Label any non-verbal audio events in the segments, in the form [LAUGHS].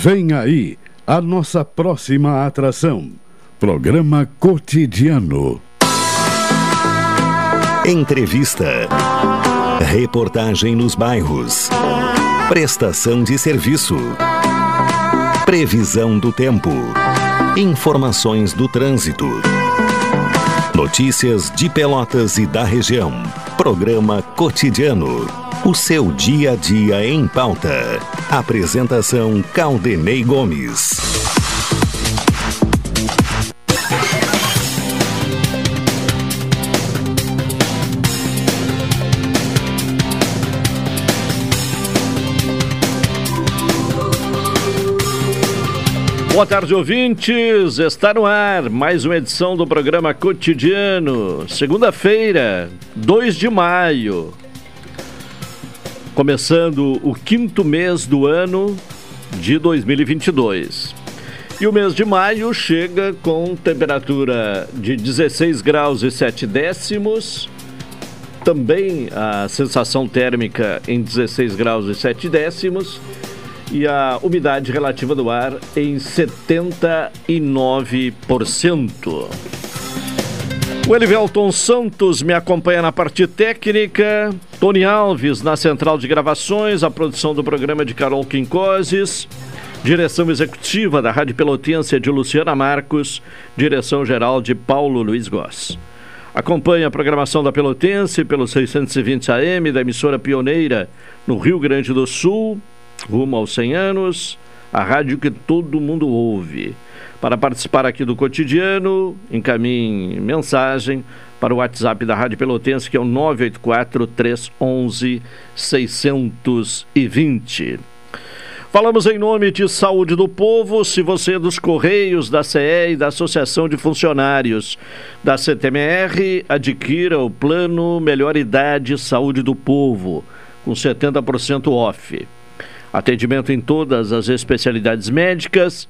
Vem aí a nossa próxima atração. Programa Cotidiano. Entrevista. Reportagem nos bairros. Prestação de serviço. Previsão do tempo. Informações do trânsito. Notícias de Pelotas e da região. Programa Cotidiano. O seu dia a dia em pauta. Apresentação Caldenei Gomes. Boa tarde, ouvintes. Está no ar mais uma edição do programa Cotidiano. Segunda-feira, 2 de maio. Começando o quinto mês do ano de 2022. E o mês de maio chega com temperatura de 16 graus e 7 décimos. Também a sensação térmica em 16 graus e 7 décimos e a umidade relativa do ar em 79%. O Elivelton Santos me acompanha na parte técnica, Tony Alves na central de gravações, a produção do programa de Carol Quincoses, direção executiva da Rádio Pelotense de Luciana Marcos, direção geral de Paulo Luiz Goss. Acompanhe a programação da Pelotense pelo 620 AM da emissora pioneira no Rio Grande do Sul, rumo aos 100 anos, a rádio que todo mundo ouve. Para participar aqui do cotidiano, encaminhe mensagem para o WhatsApp da Rádio Pelotense, que é o 984 311 620. Falamos em nome de Saúde do Povo. Se você é dos Correios, da CE e da Associação de Funcionários da CTMR, adquira o plano Melhor Idade Saúde do Povo, com 70% off. Atendimento em todas as especialidades médicas,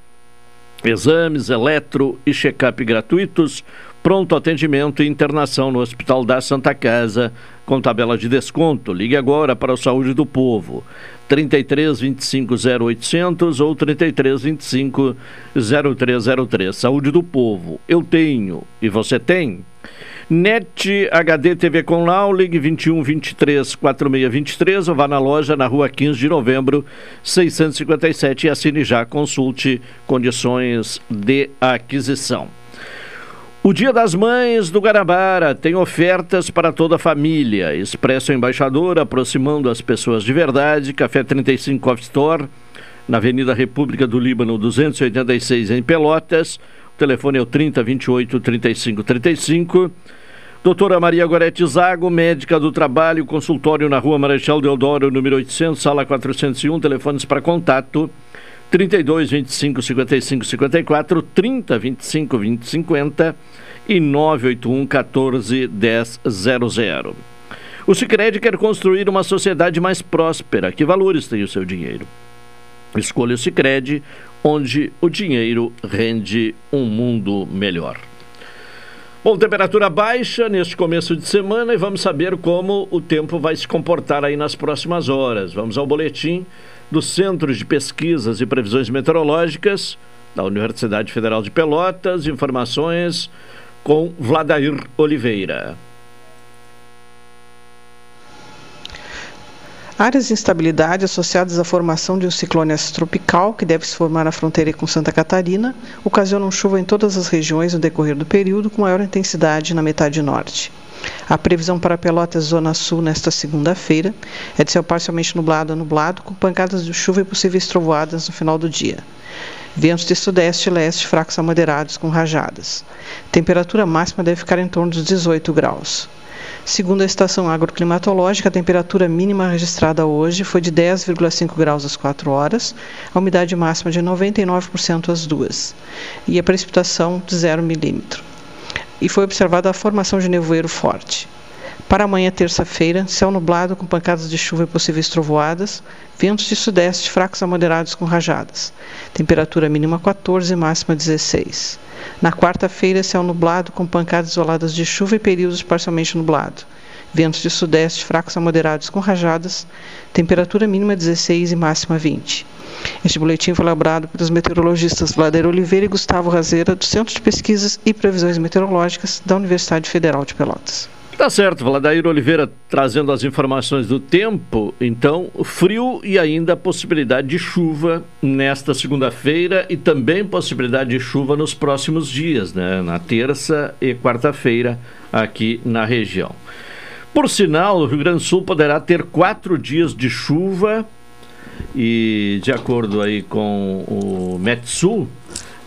exames, eletro e check-up gratuitos, pronto atendimento e internação no Hospital da Santa Casa, com tabela de desconto. Ligue agora para o Saúde do Povo. 33 25 0800 ou 33 25 0303. Saúde do Povo. Eu tenho e você tem? NET HD TV com Lau, ligue 21 23 4623 ou vá na loja na rua 15 de novembro 657 e assine já, consulte condições de aquisição. O Dia das Mães do Guarabara tem ofertas para toda a família. Expresso Embaixador, aproximando as pessoas de verdade. Café 35 Coffee Store, na Avenida República do Líbano, 286, em Pelotas. O telefone é o 30 28 35 35. Doutora Maria Gorete Zago, médica do trabalho, consultório na rua Marechal Deodoro, número 800, sala 401, telefones para contato 32 25 55 54, 30 25 20 50 e 981 14 10 00. O Sicredi quer construir uma sociedade mais próspera. Que valores tem o seu dinheiro? Escolha o Sicredi, onde o dinheiro rende um mundo melhor. Bom, temperatura baixa neste começo de semana e vamos saber como o tempo vai se comportar aí nas próximas horas. Vamos ao boletim do Centro de Pesquisas e Previsões Meteorológicas da Universidade Federal de Pelotas. Informações com Vladair Oliveira. Áreas de instabilidade associadas à formação de um ciclone tropical que deve se formar na fronteira com Santa Catarina ocasionam chuva em todas as regiões no decorrer do período, com maior intensidade na metade norte. A previsão para Pelotas Zona Sul nesta segunda-feira é de céu parcialmente nublado a nublado, com pancadas de chuva e possíveis trovoadas no final do dia. Ventos de sudeste e leste fracos a moderados com rajadas. Temperatura máxima deve ficar em torno dos 18 graus. Segundo a estação agroclimatológica, a temperatura mínima registrada hoje foi de 10,5 graus às 4 horas, a umidade máxima de 99% às 2 e a precipitação de 0 milímetro. E foi observada a formação de nevoeiro forte. Para amanhã, terça-feira, céu nublado com pancadas de chuva e possíveis trovoadas, ventos de sudeste fracos a moderados com rajadas. Temperatura mínima 14 e máxima 16. Na quarta-feira, céu nublado com pancadas isoladas de chuva e períodos parcialmente nublado. Ventos de sudeste fracos a moderados com rajadas. Temperatura mínima 16 e máxima 20. Este boletim foi elaborado pelos meteorologistas Vladeira Oliveira e Gustavo Razeira, do Centro de Pesquisas e Previsões Meteorológicas da Universidade Federal de Pelotas. Tá certo, Vladair Oliveira trazendo as informações do tempo. Então, frio e ainda possibilidade de chuva nesta segunda-feira e também possibilidade de chuva nos próximos dias, né? Na terça e quarta-feira aqui na região. Por sinal, o Rio Grande do Sul poderá ter quatro dias de chuva e, de acordo aí com o Metsul,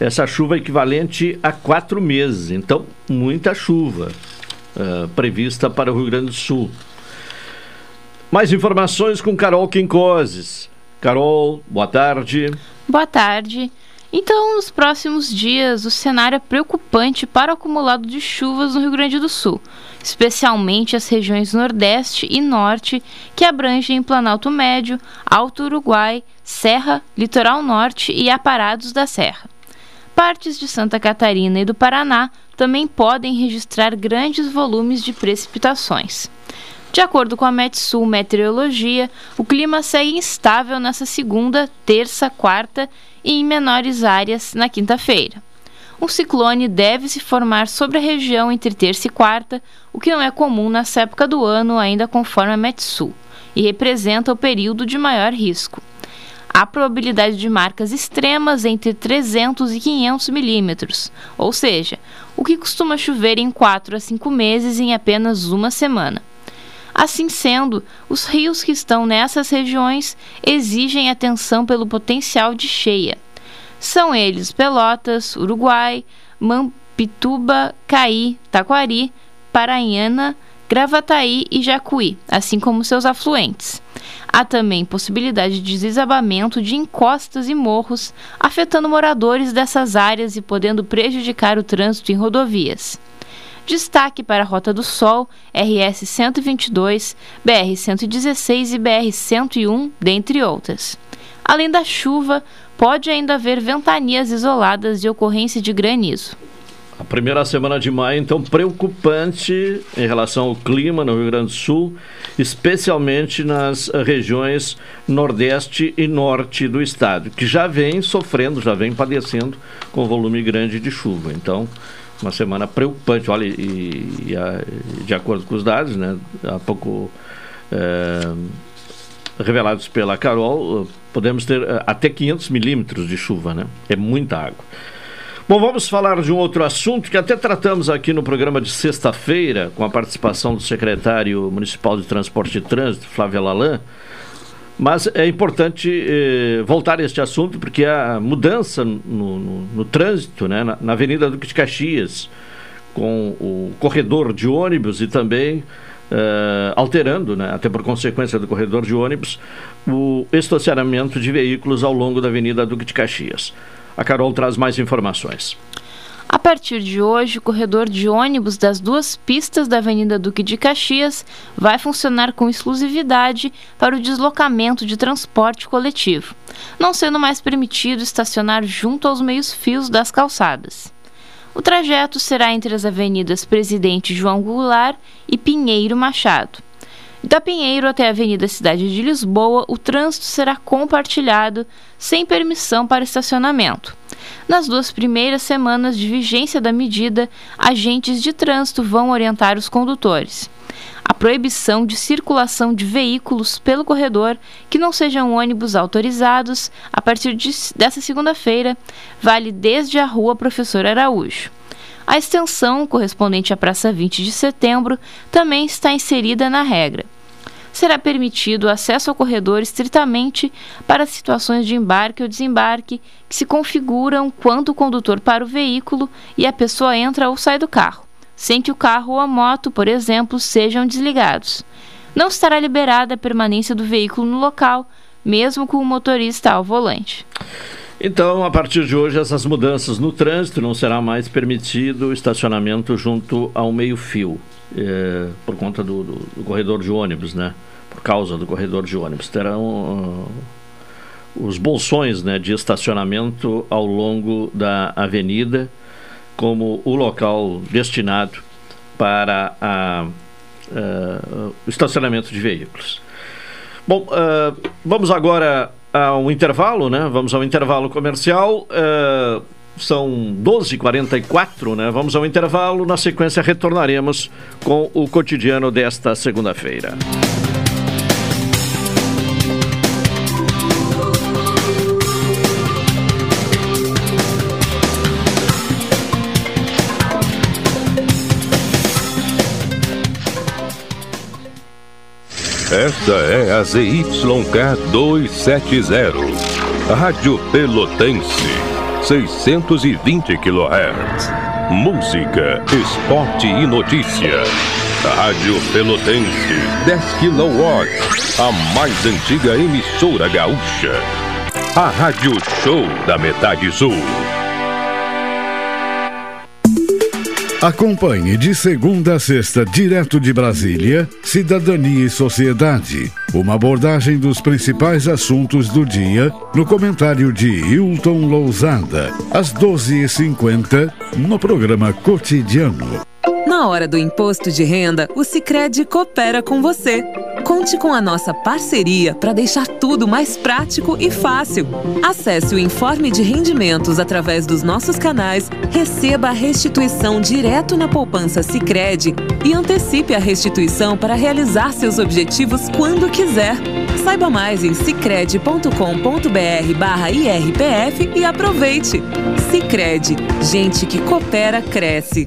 essa chuva é equivalente a quatro meses. Então, muita chuva uh, prevista para o Rio Grande do Sul. Mais informações com Carol Quincoses. Carol, boa tarde. Boa tarde. Então, nos próximos dias, o cenário é preocupante para o acumulado de chuvas no Rio Grande do Sul, especialmente as regiões Nordeste e Norte, que abrangem Planalto Médio, Alto Uruguai, Serra, Litoral Norte e Aparados da Serra. Partes de Santa Catarina e do Paraná também podem registrar grandes volumes de precipitações. De acordo com a Metsul Meteorologia, o clima segue instável nessa segunda, terça, quarta e em menores áreas na quinta-feira. Um ciclone deve se formar sobre a região entre terça e quarta, o que não é comum nessa época do ano, ainda conforme a Metsul, e representa o período de maior risco. Há probabilidade de marcas extremas entre 300 e 500 milímetros, ou seja, o que costuma chover em 4 a 5 meses em apenas uma semana. Assim sendo, os rios que estão nessas regiões exigem atenção pelo potencial de cheia. São eles Pelotas, Uruguai, Mampituba, Caí, Taquari, Paranhana, Gravataí e Jacuí, assim como seus afluentes. Há também possibilidade de desabamento de encostas e morros, afetando moradores dessas áreas e podendo prejudicar o trânsito em rodovias. Destaque para a Rota do Sol, RS 122, BR 116 e BR 101, dentre outras. Além da chuva, pode ainda haver ventanias isoladas e ocorrência de granizo. A primeira semana de maio, então, preocupante em relação ao clima no Rio Grande do Sul, especialmente nas regiões nordeste e norte do estado, que já vem sofrendo, já vem padecendo com volume grande de chuva. Então, uma semana preocupante. Olha, e, e a, de acordo com os dados, né, há pouco é, revelados pela Carol, podemos ter eh, até 500 milímetros de chuva, né? É muita água. Bom, vamos falar de um outro assunto que até tratamos aqui no programa de sexta-feira, com a participação do secretário municipal de Transporte e Trânsito, Flávio Lalan. Mas é importante eh, voltar a este assunto porque a mudança no, no, no trânsito, né, na, na, Avenida Duque de Caxias, com o corredor de ônibus e também eh, alterando, né, até por consequência do corredor de ônibus, o estacionamento de veículos ao longo da Avenida Duque de Caxias. A Carol traz mais informações. A partir de hoje, o corredor de ônibus das duas pistas da Avenida Duque de Caxias vai funcionar com exclusividade para o deslocamento de transporte coletivo, não sendo mais permitido estacionar junto aos meios-fios das calçadas. O trajeto será entre as avenidas Presidente João Goulart e Pinheiro Machado. Da Pinheiro até a Avenida Cidade de Lisboa, o trânsito será compartilhado, sem permissão para estacionamento. Nas duas primeiras semanas de vigência da medida, agentes de trânsito vão orientar os condutores. A proibição de circulação de veículos pelo corredor que não sejam ônibus autorizados, a partir de, dessa segunda-feira, vale desde a Rua Professor Araújo. A extensão, correspondente à Praça 20 de Setembro, também está inserida na regra. Será permitido acesso ao corredor estritamente para situações de embarque ou desembarque que se configuram quando o condutor para o veículo e a pessoa entra ou sai do carro, sem que o carro ou a moto, por exemplo, sejam desligados. Não estará liberada a permanência do veículo no local, mesmo com o motorista ao volante. Então, a partir de hoje, essas mudanças no trânsito não será mais permitido estacionamento junto ao meio-fio, é, por conta do, do, do, corredor de ônibus, né? Por causa do corredor de ônibus. Terão uh, os bolsões né, de estacionamento ao longo da avenida como o local destinado para a uh, o estacionamento de veículos. Bom, uh, vamos agora a um intervalo, né? Vamos ao intervalo comercial. Uh, são 12h44, né? Vamos ao intervalo. Na sequência, retornaremos com o cotidiano desta segunda-feira. Esta é a ZYK 270, Rádio Pelotense, 620 kHz. Música, esporte e notícia. Rádio Pelotense, 10 kW, a mais antiga emissora gaúcha. A Rádio Show da Metade Sul. Acompanhe de segunda a sexta, direto de Brasília, Cidadania e Sociedade. Uma abordagem dos principais assuntos do dia, no comentário de Hilton Lousada, às 12h50, no programa Cotidiano. Na hora do imposto de renda, o Sicredi coopera com você. Conte com a nossa parceria para deixar tudo mais prático e fácil. Acesse o informe de rendimentos através dos nossos canais, receba a restituição direto na poupança Sicredi e antecipe a restituição para realizar seus objetivos quando quiser. Saiba mais em sicredi.com.br/irpf e aproveite. Sicredi, gente que coopera cresce.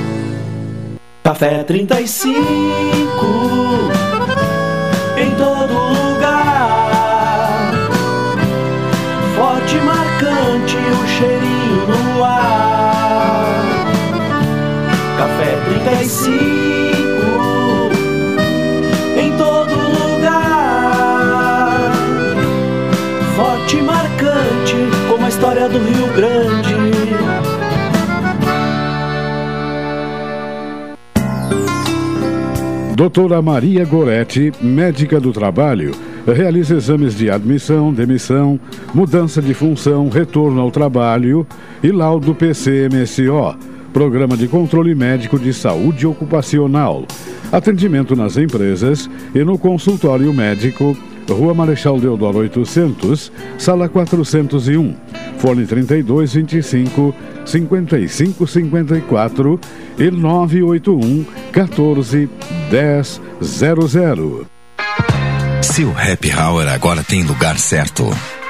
Café 35 em todo lugar. Forte e marcante o cheirinho no ar. Café 35 em todo lugar. Forte e marcante como a história do Rio Grande. Doutora Maria Goretti, médica do trabalho, realiza exames de admissão, demissão, mudança de função, retorno ao trabalho e laudo PCMSO, Programa de Controle Médico de Saúde Ocupacional. Atendimento nas empresas e no consultório médico, Rua Marechal Deodoro 800, Sala 401, Fone 3225 5554 e 981 14 1000. Seu happy hour agora tem lugar certo.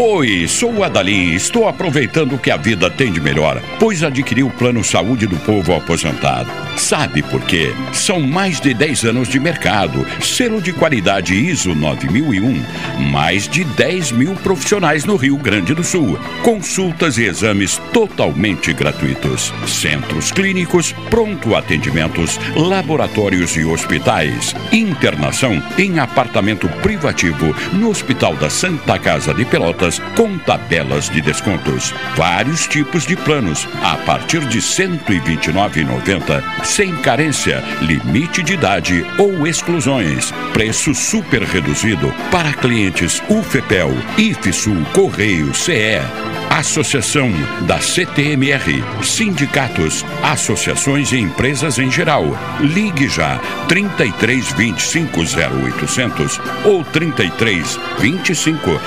Oi, sou o Adalim. Estou aproveitando o que a vida tem de melhor, pois adquiri o Plano Saúde do Povo Aposentado. Sabe por quê? São mais de 10 anos de mercado, selo de qualidade ISO 9001, mais de 10 mil profissionais no Rio Grande do Sul, consultas e exames totalmente gratuitos, centros clínicos, pronto atendimentos, laboratórios e hospitais, internação em apartamento privativo no Hospital da Santa Casa de Pelotas com tabelas de descontos. Vários tipos de planos a partir de R$ 129,90, sem carência, limite de idade ou exclusões. Preço super reduzido para clientes UFEPEL, IFSUL, Correio, CE. Associação da CTMR, sindicatos, associações e empresas em geral. Ligue já 33 25 0800 ou 33 25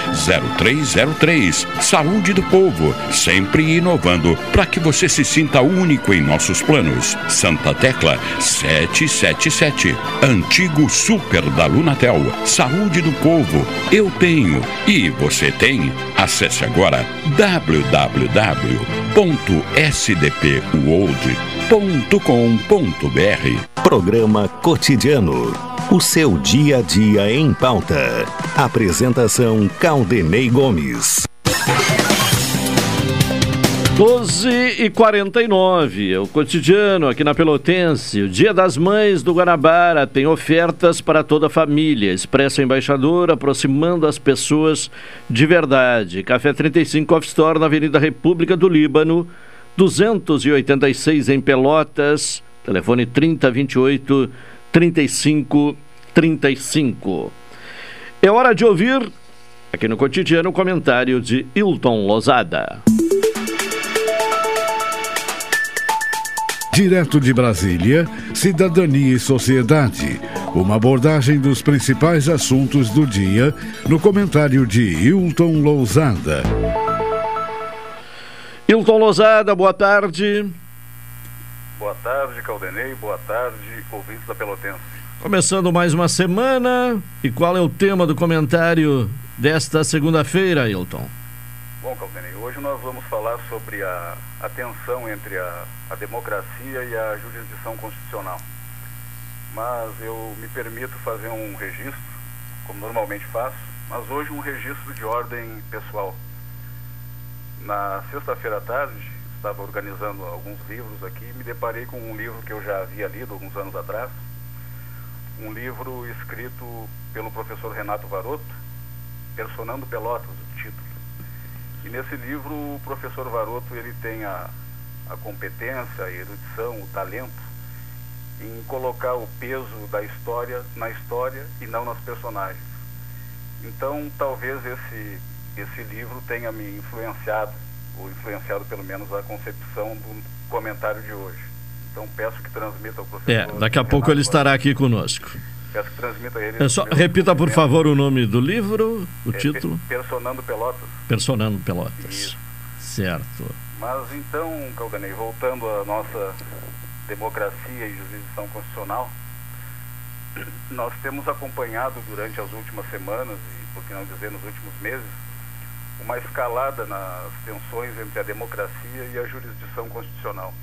03 3703. Saúde do povo, sempre inovando para que você se sinta único em nossos planos. Santa Tecla 777. Antigo Super da Lunatel. Saúde do povo, eu tenho e você tem. Acesse agora www.sdpworld.com.br. Programa Cotidiano. O seu dia a dia em pauta. Apresentação Caldenei Gomes. 12 e 49 é o cotidiano aqui na Pelotense. O Dia das Mães do Guanabara tem ofertas para toda a família. Expressa Embaixador aproximando as pessoas de verdade. Café 35 Off Store na Avenida República do Líbano, 286 em Pelotas. Telefone 3028 3535. É hora de ouvir aqui no cotidiano o comentário de Hilton Lozada. Direto de Brasília, Cidadania e Sociedade. Uma abordagem dos principais assuntos do dia no comentário de Hilton Lousada. Hilton Lousada, boa tarde. Boa tarde, Caldenei. Boa tarde, ouvintes da Pelotense. Começando mais uma semana. E qual é o tema do comentário desta segunda-feira, Hilton? Bom, Caldenei, hoje nós vamos falar sobre a, a tensão entre a, a democracia e a jurisdição constitucional. Mas eu me permito fazer um registro, como normalmente faço, mas hoje um registro de ordem pessoal. Na sexta-feira à tarde, estava organizando alguns livros aqui e me deparei com um livro que eu já havia lido alguns anos atrás, um livro escrito pelo professor Renato Varoto, Personando Pelotas, o título. E nesse livro o professor Varoto ele tem a, a competência, a erudição, o talento em colocar o peso da história na história e não nas personagens. Então talvez esse, esse livro tenha me influenciado, ou influenciado pelo menos a concepção do comentário de hoje. Então peço que transmita ao professor. É, daqui a pouco ele estará aqui conosco. Peço que transmita a ele. É só, repita, por favor, o nome do livro, o é, título. Personando Pelotas. Personando Pelotas. Isso. Certo. Mas então, Caldanei, voltando à nossa democracia e jurisdição constitucional, nós temos acompanhado durante as últimas semanas, e por que não dizer nos últimos meses, uma escalada nas tensões entre a democracia e a jurisdição constitucional.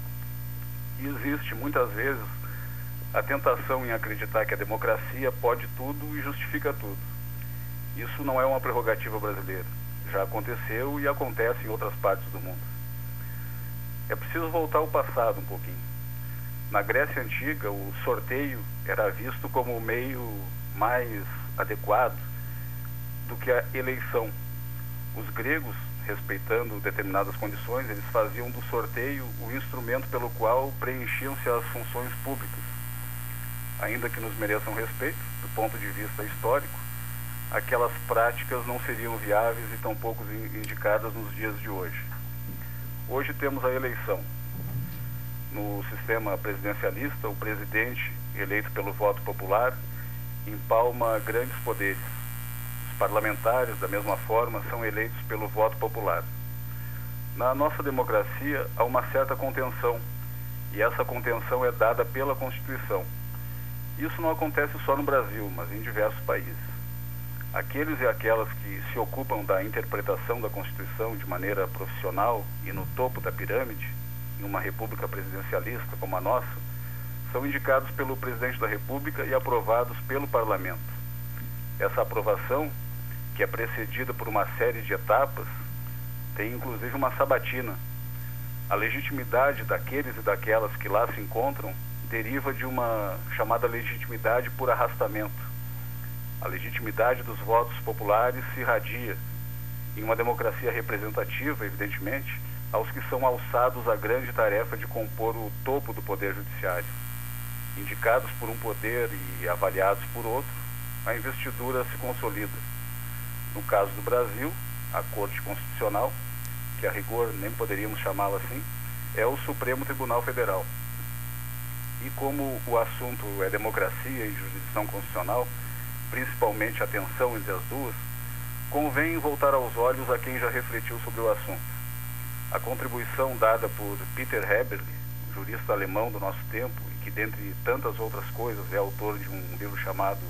E existe muitas vezes a tentação em acreditar que a democracia pode tudo e justifica tudo. Isso não é uma prerrogativa brasileira. Já aconteceu e acontece em outras partes do mundo. É preciso voltar ao passado um pouquinho. Na Grécia Antiga, o sorteio era visto como o meio mais adequado do que a eleição. Os gregos, respeitando determinadas condições, eles faziam do sorteio o instrumento pelo qual preenchiam-se as funções públicas ainda que nos mereçam respeito, do ponto de vista histórico, aquelas práticas não seriam viáveis e tão poucos indicadas nos dias de hoje. Hoje temos a eleição. No sistema presidencialista, o presidente, eleito pelo voto popular, empalma grandes poderes. Parlamentares, da mesma forma, são eleitos pelo voto popular. Na nossa democracia, há uma certa contenção, e essa contenção é dada pela Constituição isso não acontece só no Brasil, mas em diversos países. Aqueles e aquelas que se ocupam da interpretação da Constituição de maneira profissional e no topo da pirâmide, em uma república presidencialista como a nossa, são indicados pelo presidente da República e aprovados pelo parlamento. Essa aprovação, que é precedida por uma série de etapas, tem inclusive uma sabatina. A legitimidade daqueles e daquelas que lá se encontram deriva de uma chamada legitimidade por arrastamento. A legitimidade dos votos populares se irradia em uma democracia representativa, evidentemente, aos que são alçados à grande tarefa de compor o topo do poder judiciário. Indicados por um poder e avaliados por outro, a investidura se consolida. No caso do Brasil, a Corte Constitucional, que a rigor nem poderíamos chamá-la assim, é o Supremo Tribunal Federal. E como o assunto é democracia e jurisdição constitucional, principalmente a tensão entre as duas, convém voltar aos olhos a quem já refletiu sobre o assunto. A contribuição dada por Peter Heberle, jurista alemão do nosso tempo, e que, dentre tantas outras coisas, é autor de um livro chamado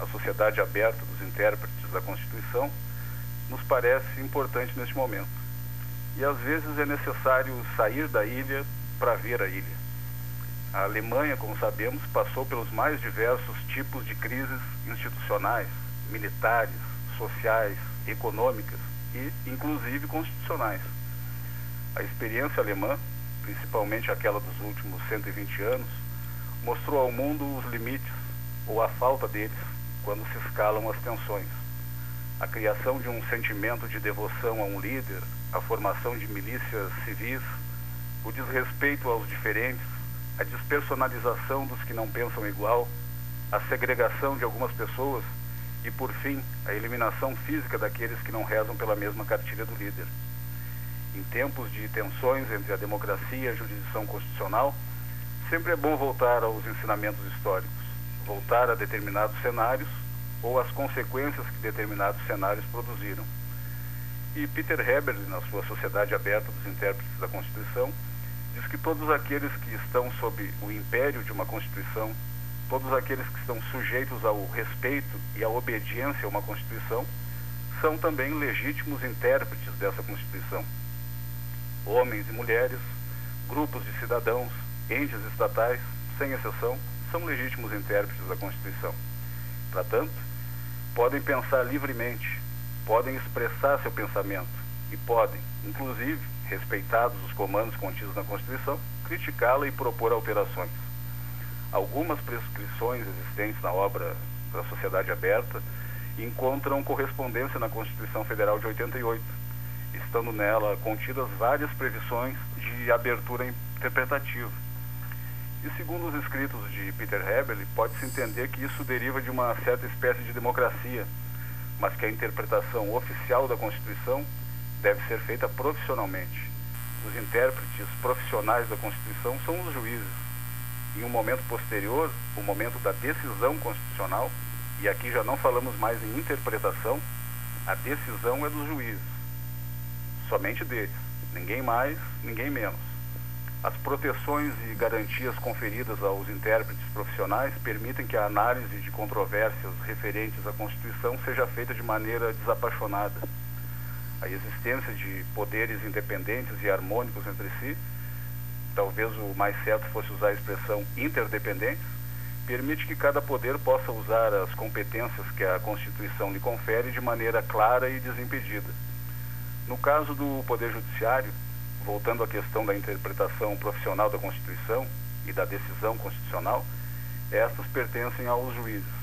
A Sociedade Aberta dos Intérpretes da Constituição, nos parece importante neste momento. E às vezes é necessário sair da ilha para ver a ilha. A Alemanha, como sabemos, passou pelos mais diversos tipos de crises institucionais, militares, sociais, econômicas e, inclusive, constitucionais. A experiência alemã, principalmente aquela dos últimos 120 anos, mostrou ao mundo os limites, ou a falta deles, quando se escalam as tensões a criação de um sentimento de devoção a um líder, a formação de milícias civis, o desrespeito aos diferentes, a despersonalização dos que não pensam igual, a segregação de algumas pessoas e, por fim, a eliminação física daqueles que não rezam pela mesma cartilha do líder. Em tempos de tensões entre a democracia e a jurisdição constitucional, sempre é bom voltar aos ensinamentos históricos, voltar a determinados cenários ou as consequências que determinados cenários produziram. E Peter Heberle, na sua Sociedade Aberta dos Intérpretes da Constituição, diz que todos aqueles que estão sob o império de uma Constituição, todos aqueles que estão sujeitos ao respeito e à obediência a uma Constituição, são também legítimos intérpretes dessa Constituição. Homens e mulheres, grupos de cidadãos, entes estatais, sem exceção, são legítimos intérpretes da Constituição. Para tanto, podem pensar livremente, podem expressar seu pensamento e podem, inclusive, respeitados os comandos contidos na Constituição, criticá-la e propor alterações. Algumas prescrições existentes na obra da Sociedade Aberta encontram correspondência na Constituição Federal de 88, estando nela contidas várias previsões de abertura interpretativa. E segundo os escritos de Peter Heberle, pode-se entender que isso deriva de uma certa espécie de democracia, mas que a interpretação oficial da Constituição deve ser feita profissionalmente. Os intérpretes profissionais da Constituição são os juízes. Em um momento posterior, o momento da decisão constitucional, e aqui já não falamos mais em interpretação, a decisão é dos juízes. Somente deles. Ninguém mais, ninguém menos. As proteções e garantias conferidas aos intérpretes profissionais permitem que a análise de controvérsias referentes à Constituição seja feita de maneira desapaixonada. A existência de poderes independentes e harmônicos entre si, talvez o mais certo fosse usar a expressão interdependentes, permite que cada poder possa usar as competências que a Constituição lhe confere de maneira clara e desimpedida. No caso do Poder Judiciário, voltando à questão da interpretação profissional da Constituição e da decisão constitucional, estas pertencem aos juízes.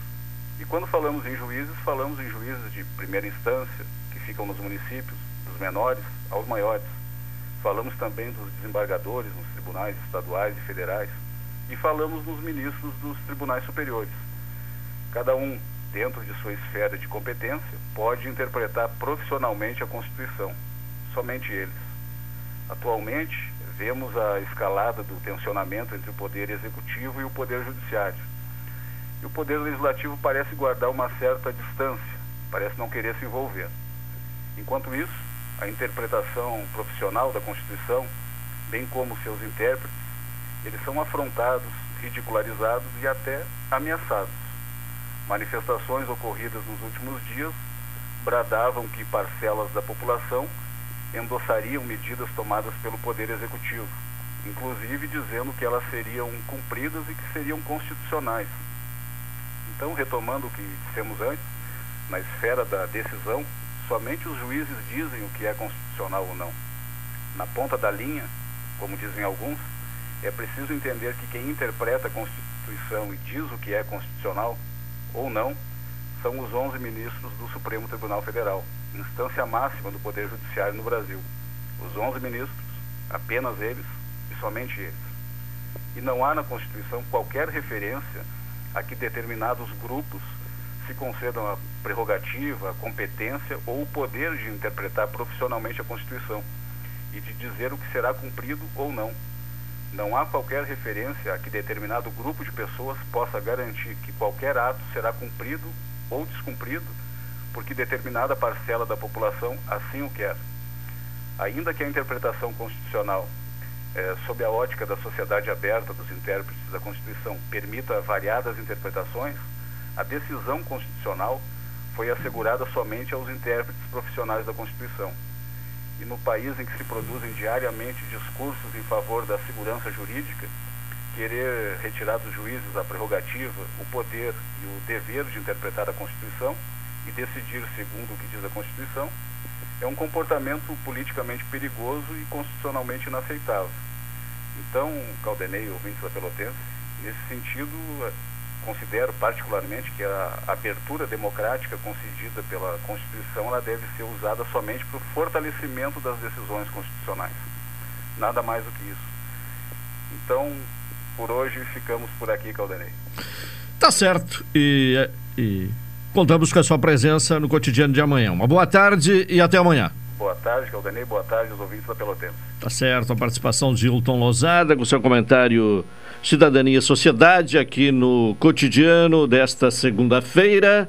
E quando falamos em juízes, falamos em juízes de primeira instância, que ficam nos municípios, dos menores aos maiores. Falamos também dos desembargadores nos tribunais estaduais e federais. E falamos nos ministros dos tribunais superiores. Cada um, dentro de sua esfera de competência, pode interpretar profissionalmente a Constituição. Somente eles. Atualmente, vemos a escalada do tensionamento entre o poder executivo e o poder judiciário. E o poder legislativo parece guardar uma certa distância, parece não querer se envolver. Enquanto isso, a interpretação profissional da Constituição, bem como seus intérpretes, eles são afrontados, ridicularizados e até ameaçados. Manifestações ocorridas nos últimos dias bradavam que parcelas da população endossariam medidas tomadas pelo Poder Executivo, inclusive dizendo que elas seriam cumpridas e que seriam constitucionais. Então, retomando o que dissemos antes, na esfera da decisão, somente os juízes dizem o que é constitucional ou não. Na ponta da linha, como dizem alguns, é preciso entender que quem interpreta a Constituição e diz o que é constitucional ou não são os 11 ministros do Supremo Tribunal Federal, instância máxima do Poder Judiciário no Brasil. Os 11 ministros, apenas eles e somente eles. E não há na Constituição qualquer referência a que determinados grupos se concedam a prerrogativa, a competência ou o poder de interpretar profissionalmente a Constituição e de dizer o que será cumprido ou não. Não há qualquer referência a que determinado grupo de pessoas possa garantir que qualquer ato será cumprido ou descumprido porque determinada parcela da população assim o quer. Ainda que a interpretação constitucional, eh, sob a ótica da sociedade aberta dos intérpretes da Constituição, permita variadas interpretações, a decisão constitucional foi assegurada somente aos intérpretes profissionais da Constituição. E no país em que se produzem diariamente discursos em favor da segurança jurídica, querer retirar dos juízes a prerrogativa, o poder e o dever de interpretar a Constituição e decidir segundo o que diz a Constituição, é um comportamento politicamente perigoso e constitucionalmente inaceitável. Então, Caldenei, ouvintes da Pelotense, nesse sentido, considero particularmente que a abertura democrática concedida pela Constituição ela deve ser usada somente para o fortalecimento das decisões constitucionais. Nada mais do que isso. Então, por hoje ficamos por aqui, Caldenei. Tá certo. E, e contamos com a sua presença no cotidiano de amanhã. Uma boa tarde e até amanhã. Boa tarde, Caldenei. Boa tarde aos ouvintes da Pelotense. Tá certo. A participação de Hilton Lozada com seu comentário Cidadania e Sociedade aqui no cotidiano desta segunda-feira.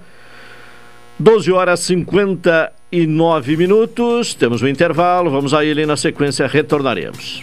12 horas 59 minutos. Temos um intervalo. Vamos a ele na sequência retornaremos.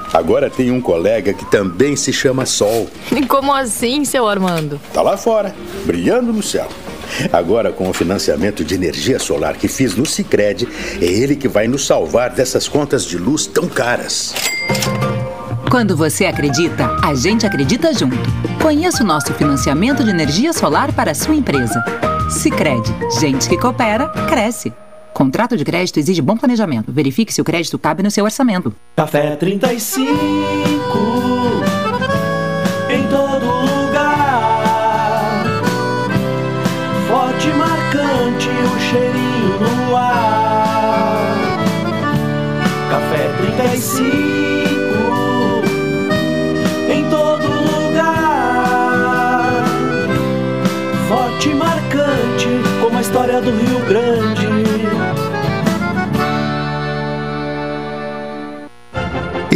agora tem um colega que também se chama Sol. [LAUGHS] Como assim, seu Armando? Tá lá fora, brilhando no céu. Agora, com o financiamento de energia solar que fiz no Cicred, é ele que vai nos salvar dessas contas de luz tão caras. Quando você acredita, a gente acredita junto. Conheça o nosso financiamento de energia solar para a sua empresa. Cicred, gente que coopera, cresce. Contrato de crédito exige bom planejamento. Verifique se o crédito cabe no seu orçamento. Café 35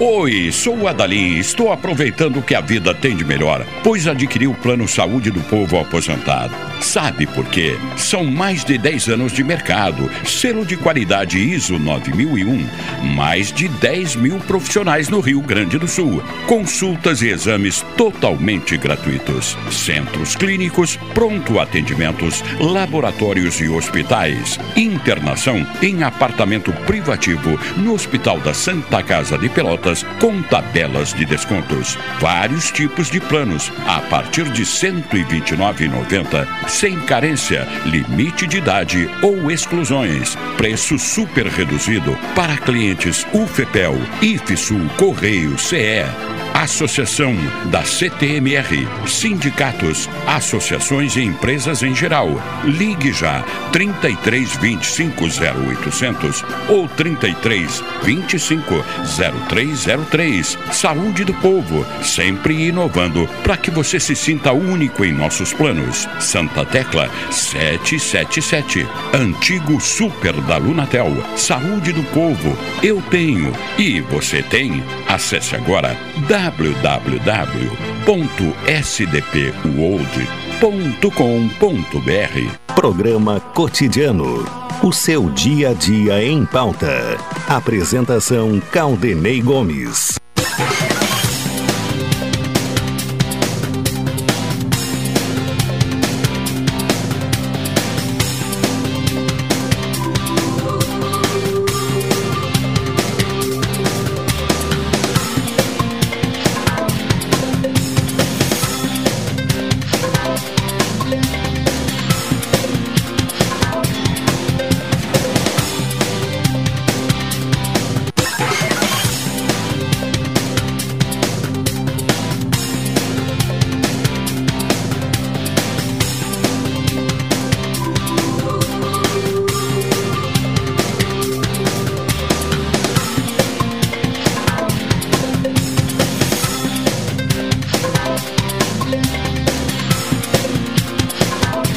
Oi, sou o Adalim estou aproveitando o que a vida tem de melhor, pois adquiri o Plano Saúde do Povo Aposentado. Sabe por quê? São mais de 10 anos de mercado, selo de qualidade ISO 9001, mais de 10 mil profissionais no Rio Grande do Sul, consultas e exames totalmente gratuitos, centros clínicos, pronto atendimentos, laboratórios e hospitais, internação em apartamento privativo no Hospital da Santa Casa de Pelotas com tabelas de descontos. Vários tipos de planos a partir de R$ 129,90, sem carência, limite de idade ou exclusões. Preço super reduzido para clientes UFEPEL, IFSUL, Correio, CE. Associação da CTMR, sindicatos, associações e empresas em geral. Ligue já 33 25 0800 ou 33 25 0303. Saúde do povo, sempre inovando para que você se sinta único em nossos planos. Santa Tecla 777. Antigo Super da Lunatel. Saúde do povo, eu tenho e você tem. Acesse agora www.sdpworld.com Programa Cotidiano. O seu dia a dia em pauta. Apresentação Caldenei Gomes.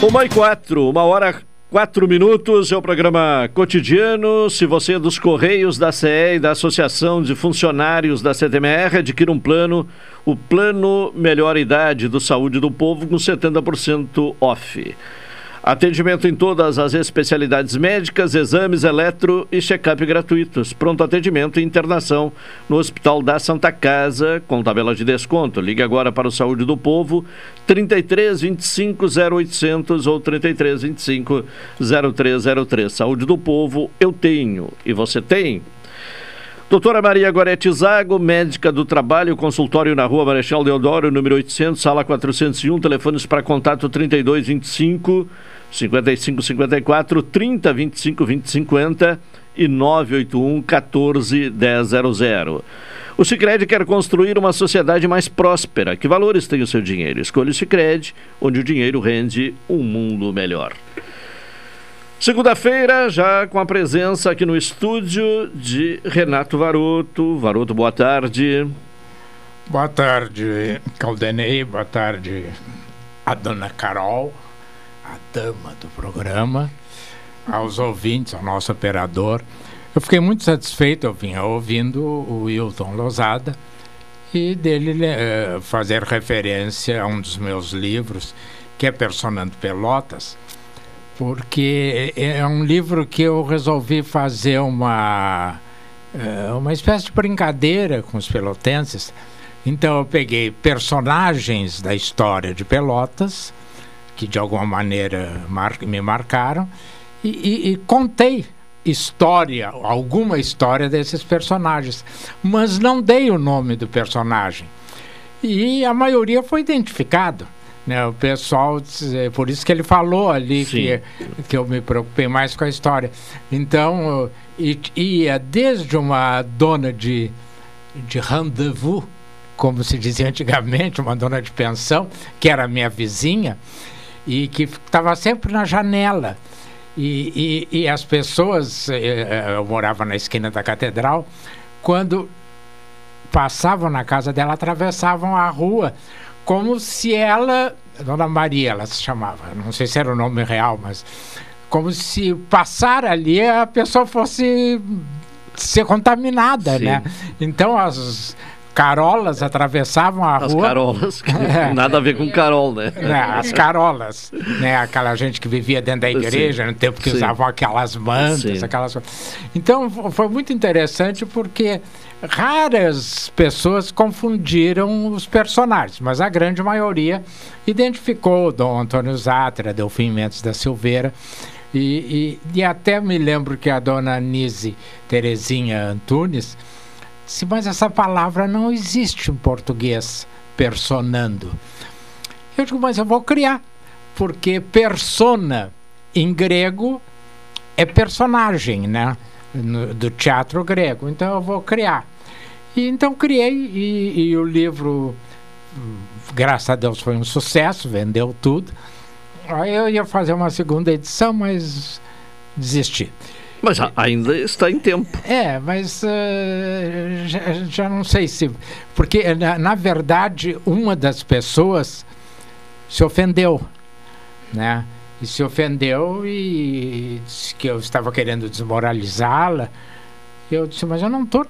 Uma e quatro, uma hora quatro minutos, é o programa cotidiano. Se você é dos Correios, da CE e da Associação de Funcionários da CTMR, adquira um plano, o Plano Melhor Idade do Saúde do Povo, com 70% off. Atendimento em todas as especialidades médicas, exames eletro e check-up gratuitos. Pronto atendimento e internação no Hospital da Santa Casa, com tabela de desconto. Ligue agora para o Saúde do Povo, 33 25 0800 ou 33 25 0303. Saúde do Povo, eu tenho. E você tem? Doutora Maria Gorete Zago, médica do trabalho, consultório na rua Marechal Deodoro, número 800, sala 401, telefones para contato 3225 5554 30 25 20 50 e 981 14 1000. O Sicredi quer construir uma sociedade mais próspera. Que valores tem o seu dinheiro? Escolha o Sicredi, onde o dinheiro rende um mundo melhor. Segunda-feira, já com a presença aqui no estúdio de Renato Varoto. Varoto, boa tarde. Boa tarde, Caldenei. Boa tarde, a dona Carol, a dama do programa, aos ouvintes, ao nosso operador. Eu fiquei muito satisfeito, eu vinha ouvindo o Wilton Lozada e dele eh, fazer referência a um dos meus livros, que é Personando Pelotas porque é, é um livro que eu resolvi fazer uma, é, uma espécie de brincadeira com os pelotenses. Então eu peguei personagens da história de Pelotas, que de alguma maneira mar me marcaram, e, e, e contei história, alguma história desses personagens, mas não dei o nome do personagem. E a maioria foi identificado. Né, o pessoal, é por isso que ele falou ali que, que eu me preocupei mais com a história. Então, ia desde uma dona de, de rendezvous, como se dizia antigamente, uma dona de pensão, que era minha vizinha, e que estava sempre na janela. E, e, e as pessoas, eh, eh, eu morava na esquina da catedral, quando passavam na casa dela, atravessavam a rua como se ela, Dona Maria, ela se chamava, não sei se era o nome real, mas como se passar ali a pessoa fosse ser contaminada, Sim. né? Então as carolas atravessavam a as rua. As carolas, [LAUGHS] é. nada a ver com carol, né? É, as carolas, né? Aquela gente que vivia dentro da igreja Sim. no tempo que Sim. usavam aquelas mantas, Sim. aquelas Então foi muito interessante porque raras pessoas confundiram os personagens, mas a grande maioria identificou Dom Antônio Zatra, Delfim Mendes da Silveira. E, e, e, até me lembro que a dona Nise Terezinha Antunes disse, mas essa palavra não existe em português, personando. Eu digo, mas eu vou criar, porque persona em grego é personagem, né? no, do teatro grego. Então eu vou criar. E então criei e, e, o livro, graças a Deus, foi um sucesso, vendeu tudo. Aí eu ia fazer uma segunda edição, mas desisti. Mas ainda está em tempo. É, mas uh, já, já, não sei se. Porque, na, na, verdade, uma das pessoas se ofendeu. Né? e se ofendeu e disse que eu estava querendo desmoralizá-la. Eu disse, mas eu não tô,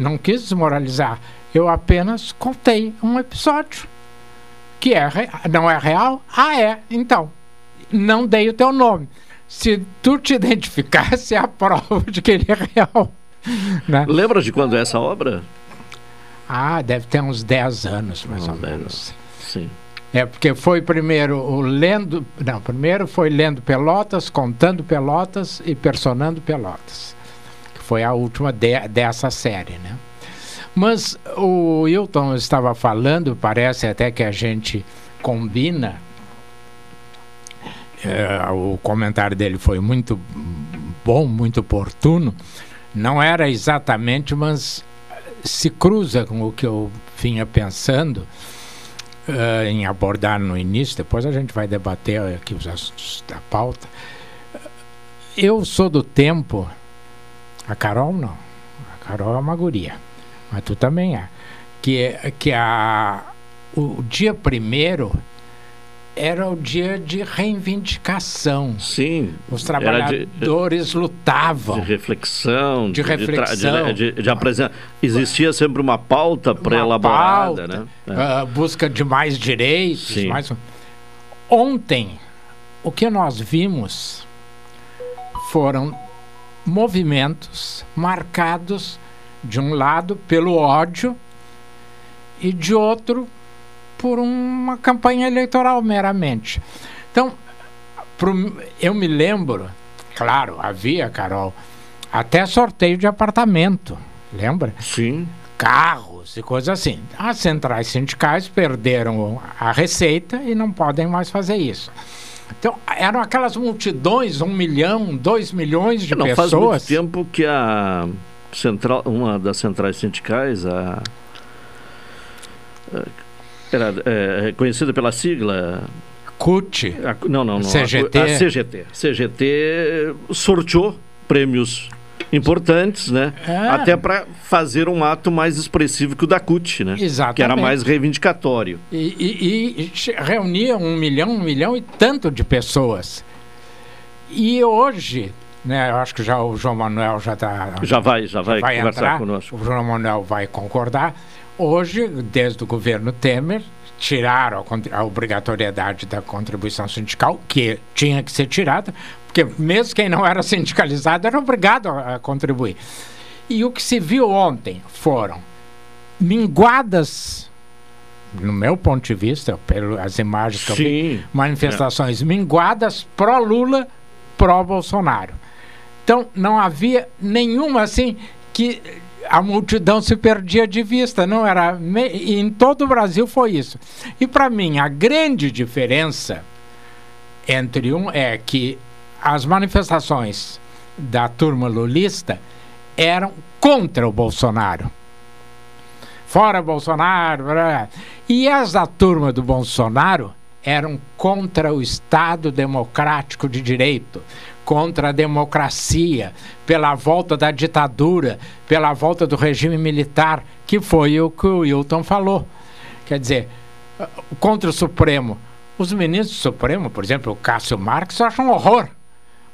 não quis desmoralizar. Eu apenas contei um episódio. que é, não é real? Ah, é. Então, não dei o teu nome. Se tu te identificasse, é a prova de que ele é real. [LAUGHS] Né? Lembra de quando é essa obra? Ah, deve ter uns 10 anos, mais ou menos. Sim. É porque foi primeiro o lendo, não, primeiro foi lendo Pelotas, contando Pelotas e personando Pelotas, que foi a última de, dessa série, né? Mas o Wilton estava falando, parece até que a gente combina. É, o comentário dele foi muito bom, muito oportuno. Não era exatamente, mas se cruza com o que eu vinha pensando uh, em abordar no início. Depois a gente vai debater aqui os assuntos da pauta. Eu sou do tempo. A Carol não. A Carol é uma guria mas tu também é, que, que a, o dia primeiro era o dia de reivindicação. Sim. Os trabalhadores de, lutavam. De reflexão. De, de reflexão. De, de, de apresentar. Existia sempre uma pauta pré-elaborada, né? É. Uh, busca de mais direitos. Sim. Mais... Ontem, o que nós vimos foram movimentos marcados de um lado pelo ódio e de outro por uma campanha eleitoral meramente. Então, pro, eu me lembro, claro, havia, Carol, até sorteio de apartamento, lembra? Sim. Carros e coisas assim. As centrais sindicais perderam a receita e não podem mais fazer isso. Então, eram aquelas multidões, um milhão, dois milhões de não, pessoas. Faz muito tempo que a central, uma das centrais sindicais, a, a era é, conhecida pela sigla CUT. A, não, não, não. CGT. A, a CGT. CGT sorteou prêmios importantes, né? É. Até para fazer um ato mais expressivo que o da CUT, né? Exatamente. Que era mais reivindicatório. E, e, e reunia um milhão, um milhão e tanto de pessoas. E hoje né? Eu acho que já o João Manuel já está. Já vai, já vai, vai conversar entrar, conosco. O João Manuel vai concordar. Hoje, desde o governo Temer, tiraram a, a obrigatoriedade da contribuição sindical, que tinha que ser tirada, porque mesmo quem não era [LAUGHS] sindicalizado era obrigado a, a contribuir. E o que se viu ontem foram minguadas no meu ponto de vista, pelas imagens que Sim, eu vi, manifestações é. minguadas pró-Lula, pró-Bolsonaro. Então não havia nenhuma assim que a multidão se perdia de vista, não era em todo o Brasil foi isso. E para mim a grande diferença entre um é que as manifestações da turma lulista eram contra o Bolsonaro. Fora Bolsonaro, e as da turma do Bolsonaro eram contra o Estado democrático de direito, contra a democracia, pela volta da ditadura, pela volta do regime militar, que foi o que o Wilton falou. Quer dizer, contra o Supremo. Os ministros do Supremo, por exemplo, o Cássio Marques, acham um horror.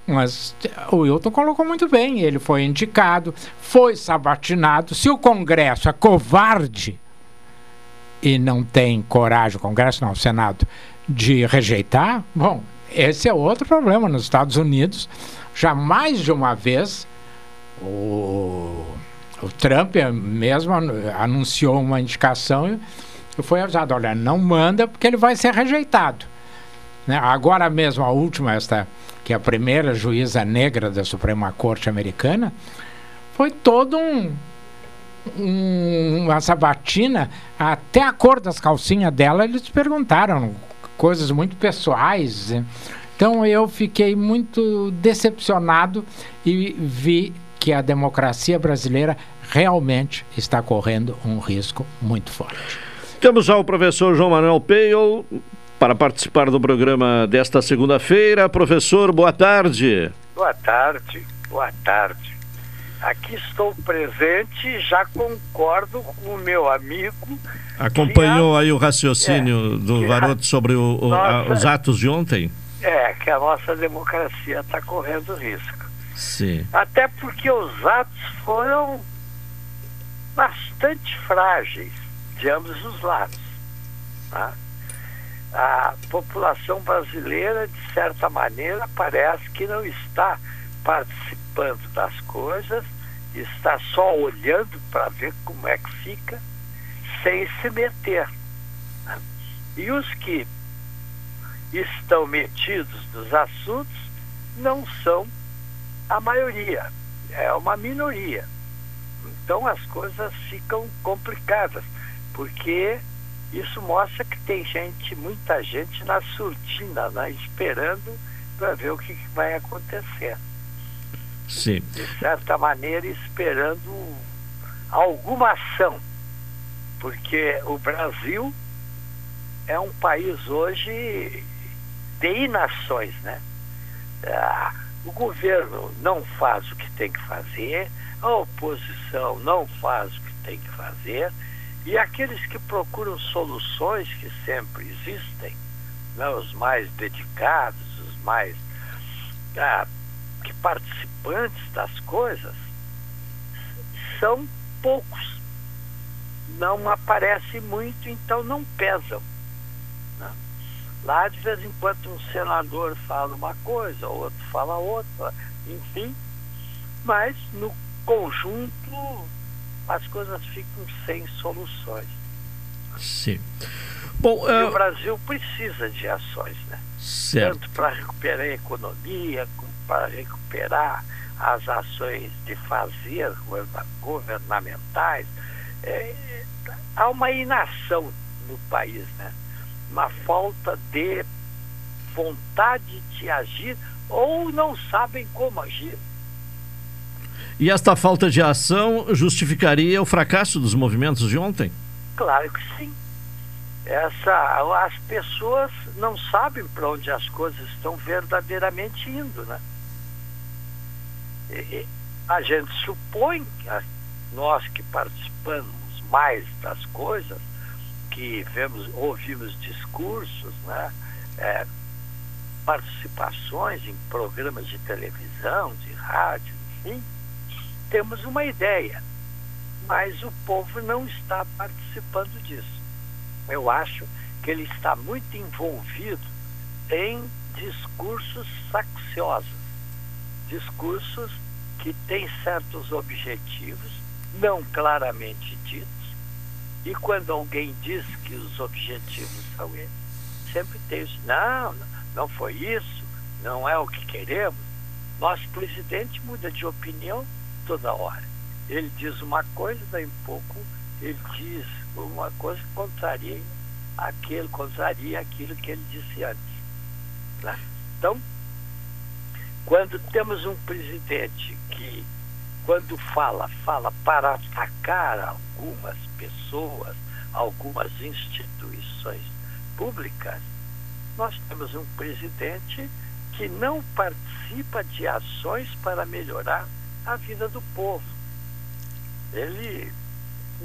Mas o Wilton colocou muito bem. Ele foi indicado, foi sabatinado. Se o Congresso é covarde e não tem coragem, o Congresso não, o Senado, de rejeitar, bom, esse é outro problema nos Estados Unidos. Já mais de uma vez o, o Trump mesmo anunciou uma indicação e foi avisado, olha, não manda porque ele vai ser rejeitado. Né? Agora mesmo, a última, esta, que é a primeira juíza negra da Suprema Corte Americana, foi todo um, um, uma sabatina, até a cor das calcinhas dela, eles perguntaram coisas muito pessoais. Né? Então eu fiquei muito decepcionado e vi que a democracia brasileira realmente está correndo um risco muito forte. Temos já o professor João Manuel Peio para participar do programa desta segunda-feira. Professor, boa tarde. Boa tarde, boa tarde. Aqui estou presente e já concordo com o meu amigo. Acompanhou a, aí o raciocínio é, do Varoto sobre o, o, nossa, a, os atos de ontem? É, que a nossa democracia está correndo risco. Sim. Até porque os atos foram bastante frágeis de ambos os lados. Tá? a população brasileira, de certa maneira, parece que não está participando das coisas, está só olhando para ver como é que fica, sem se meter. E os que estão metidos nos assuntos não são a maioria, é uma minoria. Então as coisas ficam complicadas, porque isso mostra que tem gente, muita gente na surtina, né, esperando para ver o que, que vai acontecer. Sim. De certa maneira, esperando alguma ação, porque o Brasil é um país hoje de inações, né? Ah, o governo não faz o que tem que fazer, a oposição não faz o que tem que fazer, e aqueles que procuram soluções que sempre existem, né, os mais dedicados, os mais ah, que participantes das coisas, são poucos. Não aparece muito, então não pesam. né? Lá, de vez em quando, um senador fala uma coisa, outro fala outra, enfim. Mas, no conjunto, as coisas ficam sem soluções. Sim. Bom, ah, o Brasil precisa de ações, né? Certo. Tanto para recuperar a economia, como para recuperar as ações de fazer governa- governamentais. É, há uma inação no país, né? Uma falta de vontade de agir ou não sabem como agir. E esta falta de ação justificaria o fracasso dos movimentos de ontem? Claro que sim. Essa, as pessoas não sabem para onde as coisas estão verdadeiramente indo, né? E- a gente supõe, nós que participamos mais das coisas, que vemos, ouvimos discursos, né? É, participações em programas de televisão, de rádio, enfim, temos uma ideia, mas o povo não está participando disso. Eu acho que ele está muito envolvido em discursos facciosos, discursos que têm certos objetivos, não claramente ditos, e quando alguém diz que os objetivos são esses, sempre tem isso, não, não foi isso, não é o que queremos. Nosso presidente muda de opinião toda hora. Ele diz uma coisa, daí um pouco ele diz uma coisa que contraria aquilo, contraria aquilo que ele disse antes. né? Então, quando temos um presidente que, quando fala, fala para atacar algumas pessoas, algumas instituições públicas, nós temos um presidente que não participa de ações para melhorar a vida do povo. Ele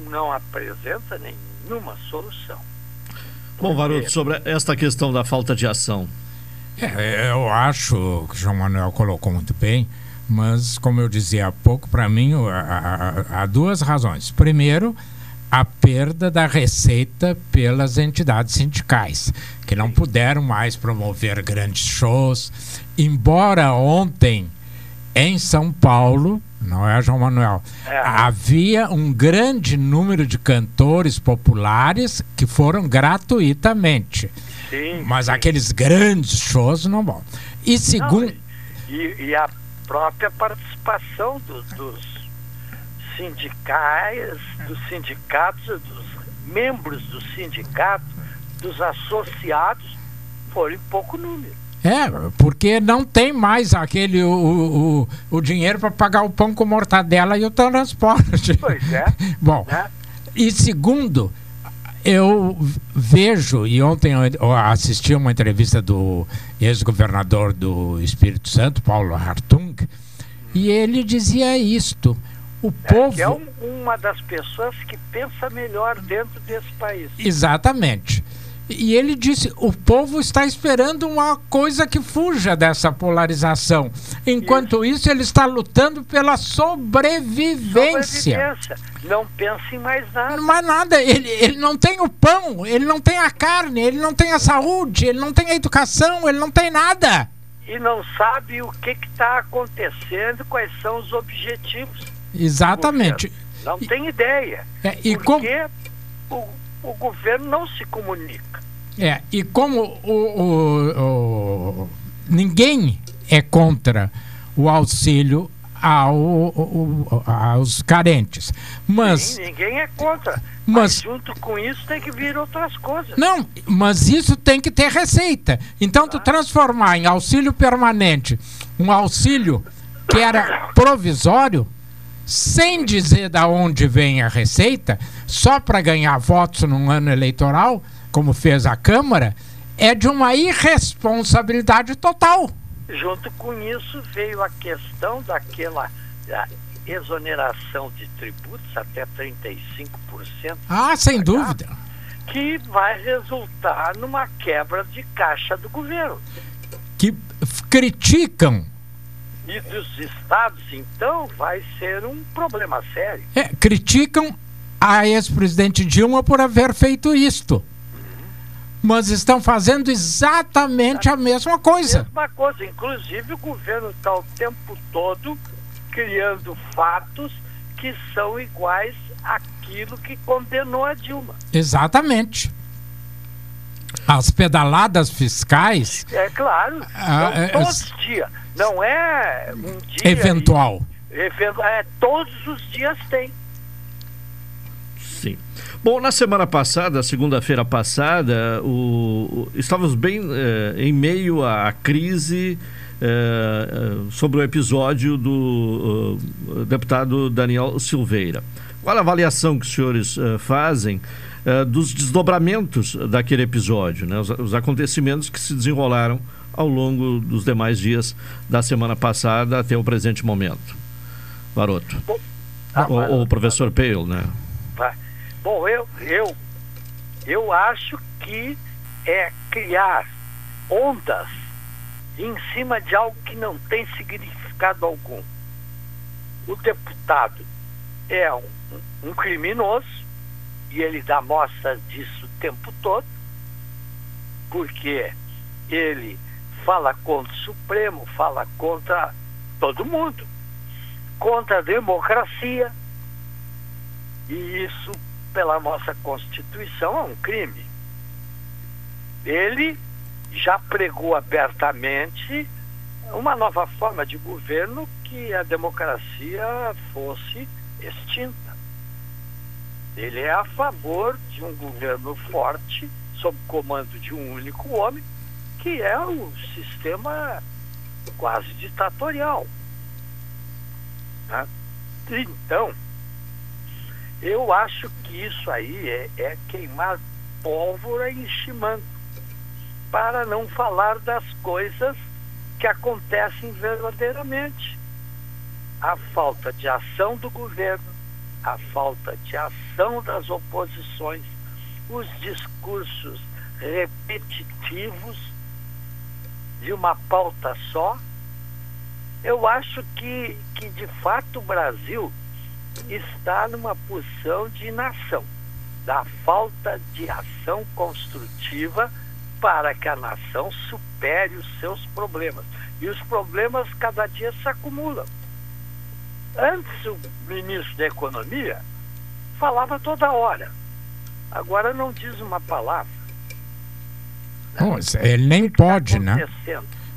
não apresenta nenhuma solução. Bom, Varoto, sobre esta questão da falta de ação. É, eu acho que o João Manuel colocou muito bem, mas como eu dizia há pouco, para mim há há duas razões. Primeiro, a perda da receita pelas entidades sindicais, que não puderam mais promover grandes shows. Embora ontem, em São Paulo, não é, João Manuel? Havia um grande número de cantores populares que foram gratuitamente. Sim. Mas aqueles grandes shows não vão. E segundo. E, e a própria participação do- dos sindicais, dos sindicatos, dos membros do sindicato, dos associados, foram em pouco número. É, porque não tem mais aquele o, o, o- dinheiro para pagar o pão com mortadela e o transporte. Pois é. [LAUGHS] Bom, né? e segundo, eu vejo, e ontem eu assisti uma entrevista do ex-governador do Espírito Santo, Paulo Hartung, e ele dizia isto. O povo. Que é um- uma das pessoas que pensa melhor dentro desse país. Exatamente. E ele disse: o povo está esperando uma coisa que fuja dessa polarização. Enquanto isso, isso ele está lutando pela sobrevivência. Sobrevivência. Não pensa em mais nada. Mais nada. Ele, ele não tem o pão, ele não tem a carne, ele não tem a saúde, ele não tem a educação, ele não tem nada. E não sabe o que está acontecendo, quais são os objetivos. Exatamente. Não tem ideia. É, e porque o, o governo não se comunica. É, e como o, o, o ninguém é contra o auxílio ao, aos carentes. Mas. Sim, ninguém é contra. Mas, mas, junto com isso tem que vir outras coisas. Não, mas isso tem que ter receita. Então, tu transformar em auxílio permanente um auxílio que era provisório, sem dizer da onde vem a receita, só para ganhar votos num ano eleitoral, como fez a Câmara, é de uma irresponsabilidade total. Junto com isso veio a questão daquela da exoneração de tributos até 35%. Ah, sem dúvida. Que vai resultar numa quebra de caixa do governo. Que criticam e dos estados, então, vai ser um problema sério. É, criticam a ex-presidente Dilma por haver feito isto. Mas estão fazendo exatamente a mesma coisa. A mesma coisa. Inclusive, o governo está o tempo todo criando fatos que são iguais àquilo que condenou a Dilma. Exatamente. As pedaladas fiscais. É claro. Ah, é, todos os dias. Não é um dia. Eventual. E, é, todos os dias tem. Sim. Bom, na semana passada, segunda-feira passada, o, o, estávamos bem eh, em meio à crise eh, sobre o episódio do uh, deputado Daniel Silveira. Qual a avaliação que os senhores uh, fazem uh, dos desdobramentos daquele episódio, né? os, os, acontecimentos que se desenrolaram ao longo dos demais dias da semana passada até o presente momento? Baroto. Ah, o, o, professor Pale, né? Bom, eu, eu, eu acho que é criar ondas em cima de algo que não tem significado algum. O deputado é um, um criminoso e ele dá mostras disso o tempo todo, porque ele fala contra o Supremo, fala contra todo mundo, contra a democracia, e isso, pela nossa Constituição, é um crime. Ele já pregou abertamente uma nova forma de governo que a democracia fosse extinta. Ele é a favor de um governo forte, sob comando de um único homem, que é o sistema quase ditatorial. Tá? Então, eu acho que isso aí é, é queimar pólvora em chimango para não falar das coisas que acontecem verdadeiramente. A falta de ação do governo, a falta de ação das oposições, os discursos repetitivos de uma pauta só. Eu acho que, que de fato o Brasil está numa posição de inação, da falta de ação construtiva para que a nação supere os seus problemas. E os problemas cada dia se acumulam. Antes, o ministro da Economia falava toda hora. Agora não diz uma palavra. Não, ele nem pode, né?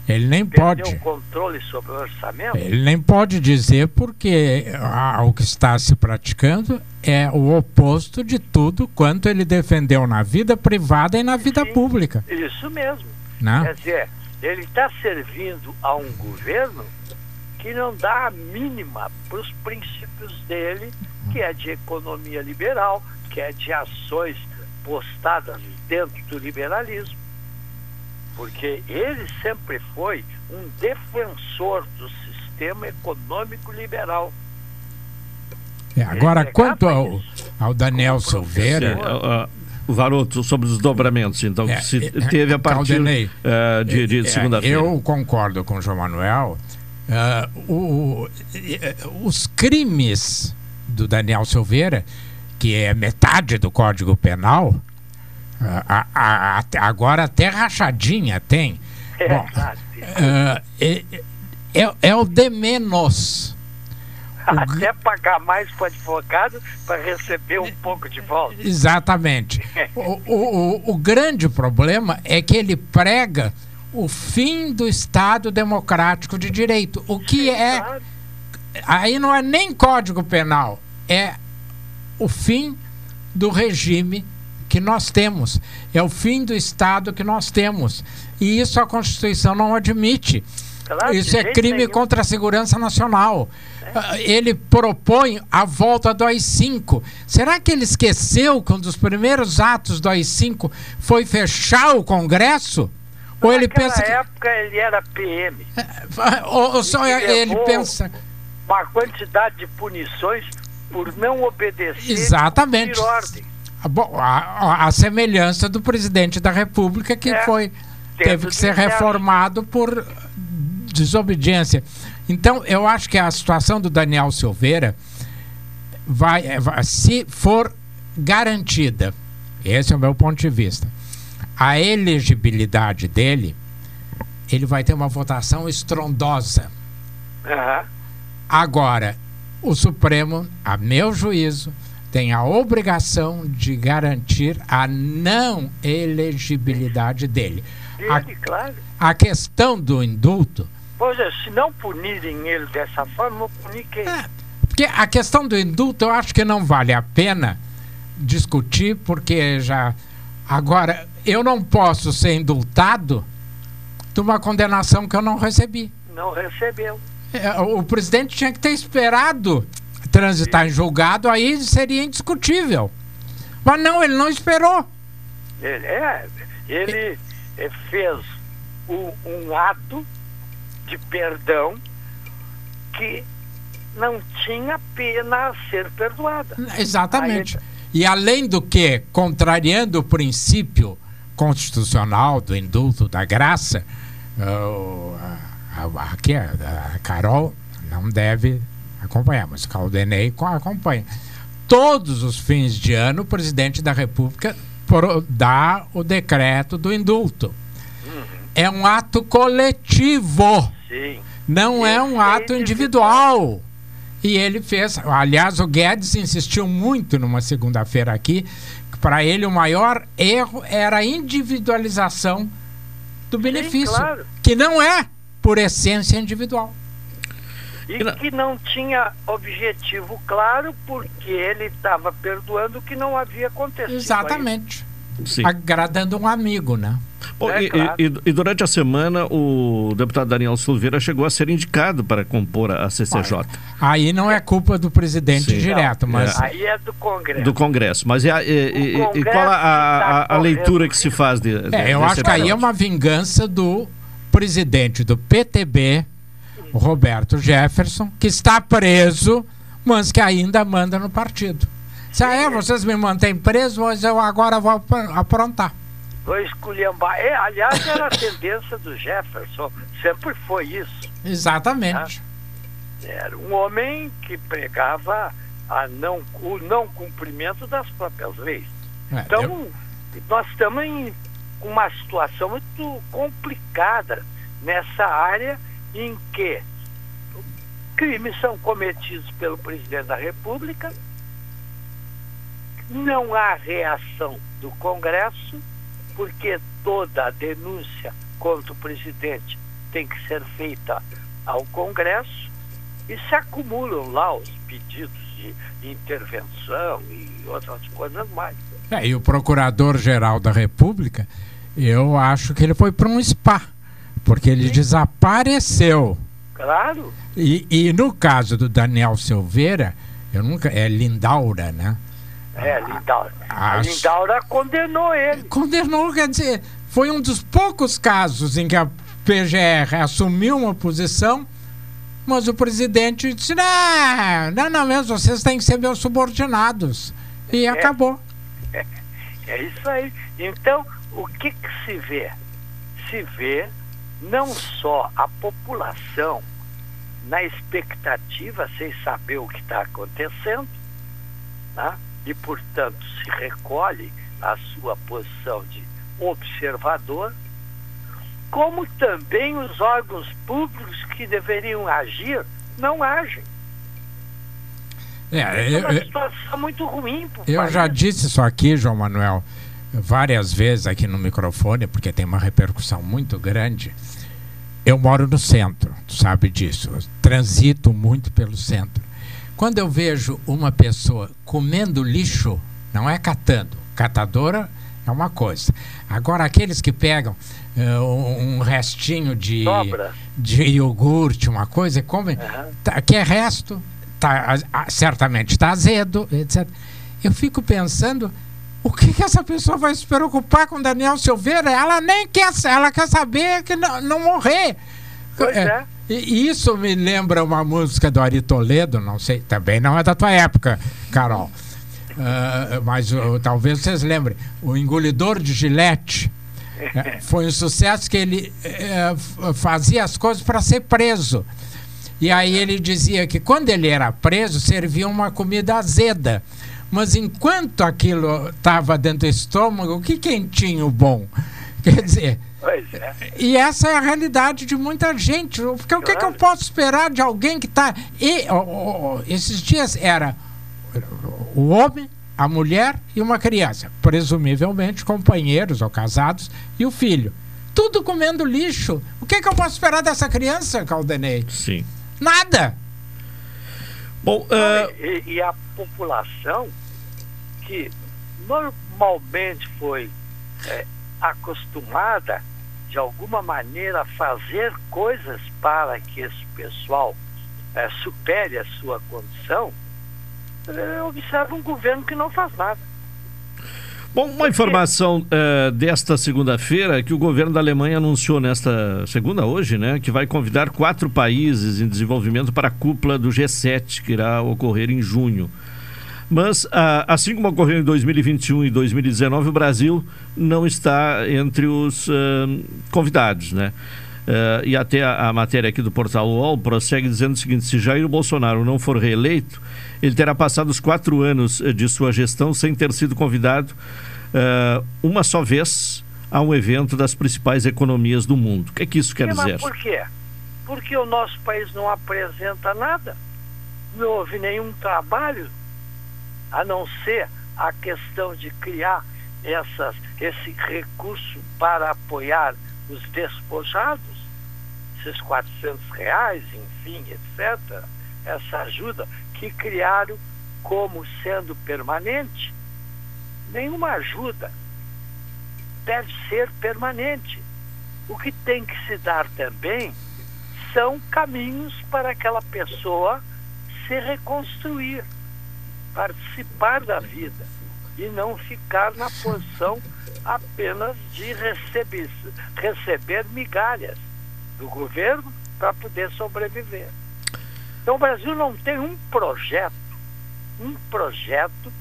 Ele nem pode. o controle sobre o orçamento? Ele nem pode dizer porque ah, o que está se praticando é o oposto de tudo quanto ele defendeu na vida privada e na vida Sim, pública. Isso mesmo. Não? Quer dizer, ele está servindo a um governo que não dá a mínima para os princípios dele, que é de economia liberal, que é de ações postadas dentro do liberalismo porque ele sempre foi um defensor do sistema econômico liberal. É, agora, quanto ao, ao Daniel Silveira. Uh, Varoto, sobre os dobramentos, então, É, que se é, teve a partir Caldenei. de, de É, segunda-feira. Eu concordo com o João Manuel. Ah, o- eh, os crimes do Daniel Silveira, que é metade do Código Penal, ah, a- a- até- agora até rachadinha tem. É, Bom, é, é- é o de menos. Até pagar mais para advogado para receber um pouco de volta. Exatamente. O, o, o- o grande problema é que ele prega o fim do Estado Democrático de Direito. O que é. Aí não é nem Código Penal, é o fim do regime que nós temos. É o fim do Estado que nós temos. E isso a Constituição não admite. Claro, Isso é crime nenhum. contra a segurança nacional. Ah, Ele propõe a volta do AI-5. Será que ele esqueceu que um dos primeiros atos do AI-5 foi fechar o Congresso? Ou ele Naquela pensa que. época ele era PM. Ou, ou só ele levou pensa. Uma quantidade de punições por não obedecer. Exatamente. ordem. A, a- a semelhança do presidente da República que É, foi teve que ser reformado por desobediência. Então, eu acho que a situação do Daniel Silveira vai, é, vai- se for garantida, esse é o meu ponto de vista, a elegibilidade dele, ele vai ter uma votação estrondosa. Aham. Agora, o Supremo, a meu juízo, tem a obrigação de garantir a não elegibilidade dele. Dele, claro. A, a questão do indulto, Pois é, se não punirem ele dessa forma, vão punir quem? porque a questão do indulto eu acho que não vale a pena discutir, porque já. Agora, eu não posso ser indultado de uma condenação que eu não recebi. Não recebeu. É, o presidente tinha que ter esperado transitar em julgado, aí seria indiscutível. Mas não, ele não esperou. Ele, é, ele eh, fez um, um ato de perdão que não tinha pena a ser perdoada. Exatamente. E além do que, contrariando o princípio constitucional do indulto da graça, o- a, a- aqui a, Carol não deve acompanhar, mas Caldenei co- acompanha. Todos os fins de ano, o presidente da República dá o decreto do indulto. É um ato coletivo. Sim. Não é um ato individual. E ele fez. Aliás, o Guedes insistiu muito numa segunda-feira aqui para ele o maior erro era a individualização do benefício. claro. Que não é, por essência, individual. E que não tinha objetivo claro, porque ele estava perdoando o que não havia acontecido. Exatamente. Sim. Agradando um amigo, né? Bom, É, e, claro. e- e durante a semana, o deputado Daniel Silveira chegou a ser indicado para compor a CCJ. Aí não é culpa do presidente Sim. direto, mas. Aí é do Congresso. Do Congresso. Mas e, a- e- e- e Congresso qual a, a- a está leitura que se faz de, de- É, eu acho que aí é uma vingança do presidente do PTB, Roberto Jefferson, que está preso, mas que ainda manda no partido. Se é, vocês me mantêm preso, mas eu agora vou ap- aprontar. Vou esculhambar. É, aliás, era a [LAUGHS] tendência do Jefferson. Sempre foi isso. Exatamente. Era um homem que pregava a não, o não cumprimento das próprias leis. É, Então, eu- nós estamos em uma situação muito complicada nessa área em que crimes são cometidos pelo presidente da República, não há reação do Congresso, porque toda a denúncia contra o presidente tem que ser feita ao Congresso, e se acumulam lá os pedidos de intervenção e outras coisas mais. É, e o Procurador-Geral da República, eu acho que ele foi para um spa, porque ele desapareceu. Claro, E, e no caso do Daniel Silveira, eu nunca. É Lindaura, né? É, Lindaura. A Lindaura condenou ele. Condenou, quer dizer, foi um dos poucos casos em que a PGR assumiu uma posição, mas o presidente disse: não, não, não mesmo, vocês têm que ser meus subordinados. E acabou. É isso aí. Então, o que, que se vê? Se vê não só a população na expectativa, sem saber o que está acontecendo, né? E, portanto, se recolhe a sua posição de observador, como também os órgãos públicos que deveriam agir não agem. É, é uma eu, situação muito ruim. eu país. já disse isso aqui, João Manuel, várias vezes aqui no microfone, porque tem uma repercussão muito grande. Eu moro no centro, tu sabe disso. Eu transito muito pelo centro. Quando eu vejo uma pessoa comendo lixo, não é catando. Catadora é uma coisa. Agora, aqueles que pegam eh, um restinho de, Sobra. de iogurte, uma coisa, e comem, tá, que é resto, tá, certamente está azedo, etc. Eu fico pensando, o que, que essa pessoa vai se preocupar com Daniel Silveira? Ela nem quer, ela quer saber que não, não morrer. Pois é. E e isso me lembra uma música do Ari Toledo, não sei, também não é da tua época, Carol. Ah, mas uh, talvez vocês lembrem. O engolidor de gilete eh, [LAUGHS] foi um sucesso que ele eh, fazia as coisas para ser preso. E aí ele dizia que quando ele era preso, servia uma comida azeda. Mas enquanto aquilo estava dentro do estômago, o que quentinho bom? [LAUGHS] Quer dizer, Pois é. e essa é a realidade de muita gente. Porque o que, que eu posso esperar de alguém que está. E, esses dias era o homem, a mulher e uma criança. Presumivelmente companheiros ou casados e o filho. Tudo comendo lixo. O que, que eu posso esperar dessa criança, Caldenei? Sim. Nada. Bom, E, e a população que normalmente foi é, acostumada de alguma maneira fazer coisas para que esse pessoal é, supere a sua condição, é, observa um governo que não faz nada. Bom, uma informação eh, desta segunda-feira é que o governo da Alemanha anunciou nesta segunda hoje, né, que vai convidar quatro países em desenvolvimento para a cúpula do G7 que irá ocorrer em junho. Mas ah, assim como ocorreu em 2021 e 2019, o Brasil não está entre os ah, convidados, né? Eh, e até a, a matéria aqui do portal UOL prossegue dizendo o seguinte: se Jair Bolsonaro não for reeleito, ele terá passado os quatro anos eh, de sua gestão sem ter sido convidado eh, uma só vez a um evento das principais economias do mundo. O que é que isso quer Sim, dizer? Mas por quê? Porque o nosso país não apresenta nada. Não houve nenhum trabalho, a não ser a questão de criar essas, esse recurso para apoiar os despojados, esses 400 reais, enfim, etc. Essa ajuda que criaram como sendo permanente. Nenhuma ajuda deve ser permanente. O que tem que se dar também são caminhos para aquela pessoa se reconstruir, participar da vida e não ficar na posição apenas de receber, receber migalhas do governo para poder sobreviver. Então o Brasil não tem um projeto, um projeto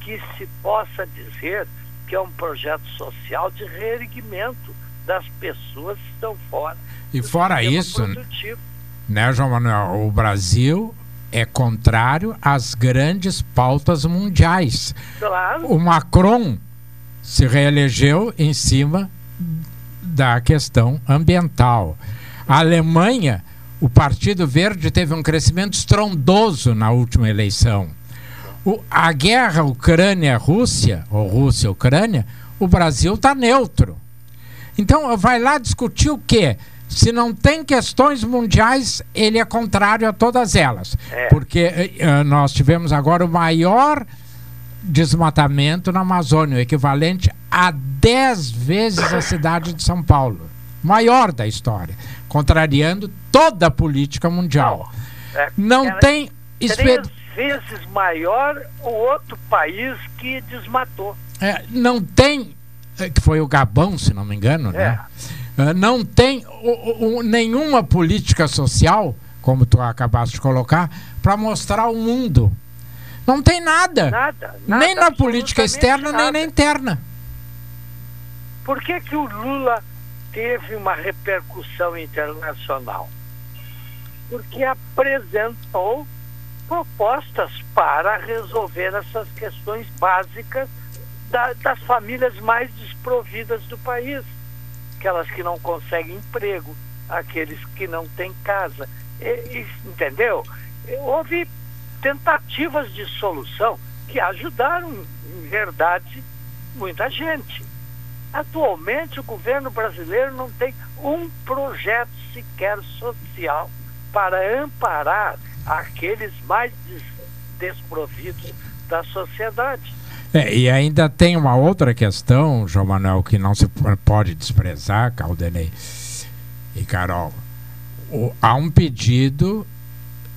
que se possa dizer que é um projeto social de reerguimento das pessoas que estão fora. E fora isso, produtivo. né, João Manuel? O Brasil é contrário às grandes pautas mundiais. Claro. O Macron se reelegeu em cima da questão ambiental. A Alemanha, o Partido Verde teve um crescimento estrondoso na última eleição. O- a guerra Ucrânia-Rússia, ou Rússia-Ucrânia, o Brasil está neutro. Então, vai lá discutir o quê? Se não tem questões mundiais, ele é contrário a todas elas. É. Porque eh, eh, nós tivemos agora o maior desmatamento na Amazônia, o equivalente a 10 vezes a cidade de São Paulo. Maior da história. Contrariando toda a política mundial. É, Não tem é três vezes maior o outro país que desmatou. É, não tem, é, que foi o Gabão, se não me engano, né? É, não tem nenhuma política social, como tu acabaste de colocar, para mostrar ao mundo. Não tem nada. Nada. nem nada, na política externa, nem na nada. interna. Por que, que o Lula teve uma repercussão internacional? Porque apresentou propostas para resolver essas questões básicas da, das famílias mais desprovidas do país, aquelas que não conseguem emprego, aqueles que não têm casa, e, e, entendeu? Houve tentativas de solução que ajudaram, em verdade, muita gente. Atualmente, o governo brasileiro não tem um projeto sequer social para amparar aqueles mais des desprovidos da sociedade. É, e ainda tem uma outra questão, João Manuel, que não se pode desprezar, Caldenei e Carol. O, há um pedido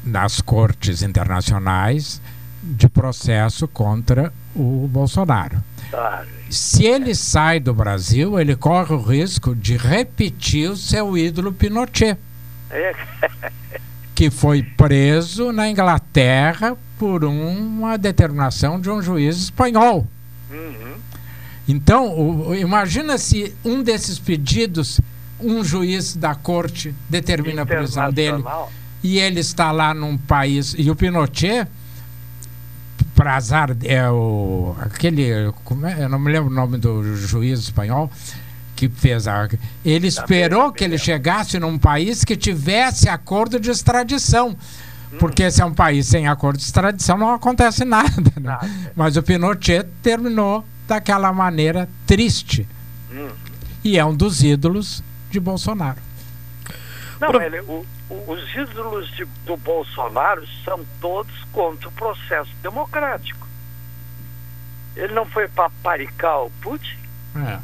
nas cortes internacionais de processo contra o Bolsonaro. Claro. Se ele sai do Brasil, ele corre o risco de repetir o seu ídolo Pinochet. É. que foi preso na Inglaterra por uma determinação de um juiz espanhol. Uhum. Então, o, imagina se um desses pedidos, um juiz da corte determina a prisão dele e ele está lá num país. E o Pinochet, para azar, é o. aquele. Como é, eu não me lembro o nome do juiz espanhol que fez a. Ele esperou que ele chegasse num país que tivesse acordo de extradição. Porque se é um país sem acordo de extradição, não acontece [LAUGHS] nada. Né? Mas o Pinochet terminou daquela maneira triste. Hum. E é um dos ídolos de Bolsonaro. Não, ele, o, o, os ídolos de, do Bolsonaro são todos contra o processo democrático. Ele não foi paparicar o Putin? É.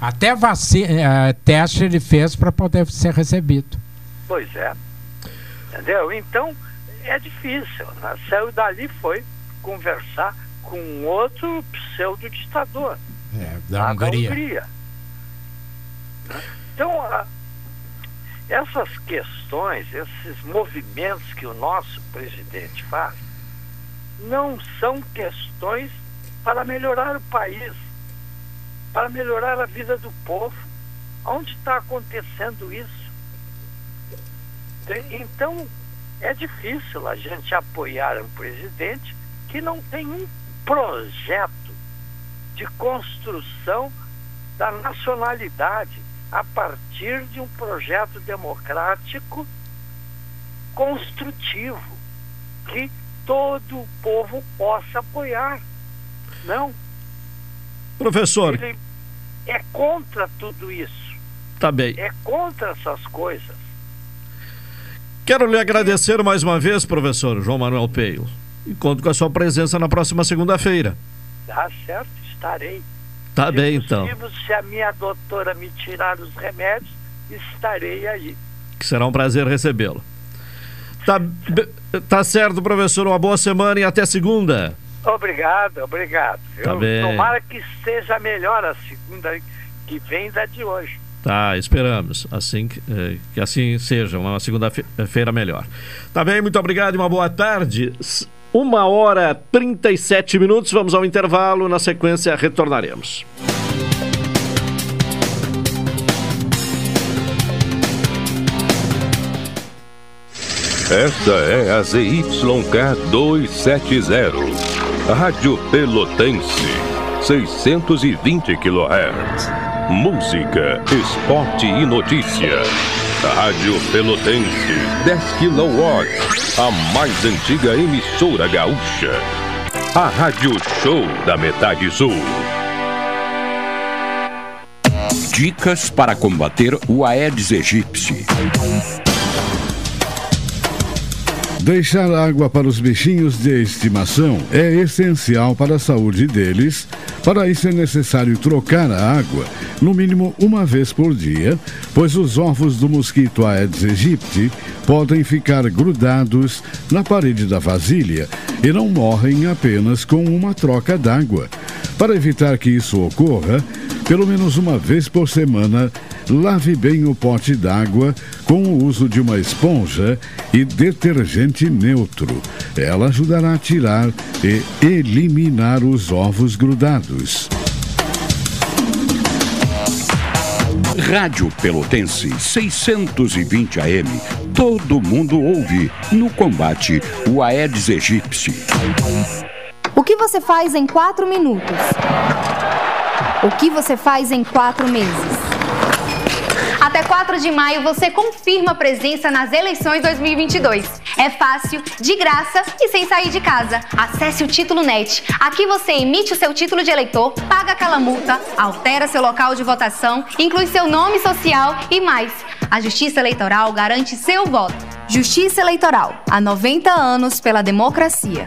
Até vacina, uh, teste ele fez para poder ser recebido. Pois é. Entendeu? Então, é difícil. Né? Saiu dali foi conversar com outro pseudo-ditador. É, da Hungria. Da Hungria. Então, a, essas questões, esses movimentos que o nosso presidente faz, não são questões para melhorar o país para melhorar a vida do povo. Onde está acontecendo isso? Então, é difícil a gente apoiar um presidente que não tem um projeto de construção da nacionalidade a partir de um projeto democrático construtivo que todo o povo possa apoiar. Não, Professor. Ele é contra tudo isso. Tá bem. É contra essas coisas. Quero lhe agradecer mais uma vez, professor João Manuel Peio. E conto com a sua presença na próxima segunda-feira. Tá certo, estarei. Tá se bem, possível, então. Se a minha doutora me tirar os remédios, estarei aí. Que será um prazer recebê-lo. Tá, tá certo, professor. Uma boa semana e até segunda. Obrigado, obrigado. Tá Eu, bem. Tomara que seja melhor a segunda que vem da de hoje. Tá, esperamos. Assim que, eh, que assim seja, uma segunda-feira melhor. Tá bem, muito obrigado e uma boa tarde. Uma hora 37 minutos, vamos ao intervalo. Na sequência, retornaremos. Esta é a ZYK 270 Rádio Pelotense, 620 kHz. Música, esporte e notícia. Rádio Pelotense, 10 kW. A mais antiga emissora gaúcha. A Rádio Show da Metade Sul. Dicas para combater o Aedes aegypti. Deixar água para os bichinhos de estimação é essencial para a saúde deles. Para isso é necessário trocar a água no mínimo uma vez por dia, pois os ovos do mosquito Aedes aegypti podem ficar grudados na parede da vasilha e não morrem apenas com uma troca d'água. Para evitar que isso ocorra, pelo menos uma vez por semana, lave bem o pote d'água com o uso de uma esponja e detergente neutro. Ela ajudará a tirar e eliminar os ovos grudados. Rádio Pelotense 620 AM. Todo mundo ouve no combate o Aedes aegypti. O que você faz em quatro minutos? O que você faz em quatro meses? Até 4 de maio você confirma presença nas eleições 2022. É fácil, de graça e sem sair de casa. Acesse o Título Net. Aqui você emite o seu título de eleitor, paga aquela multa, altera seu local de votação, inclui seu nome social e mais. A Justiça Eleitoral garante seu voto. Justiça Eleitoral, há 90 anos pela democracia.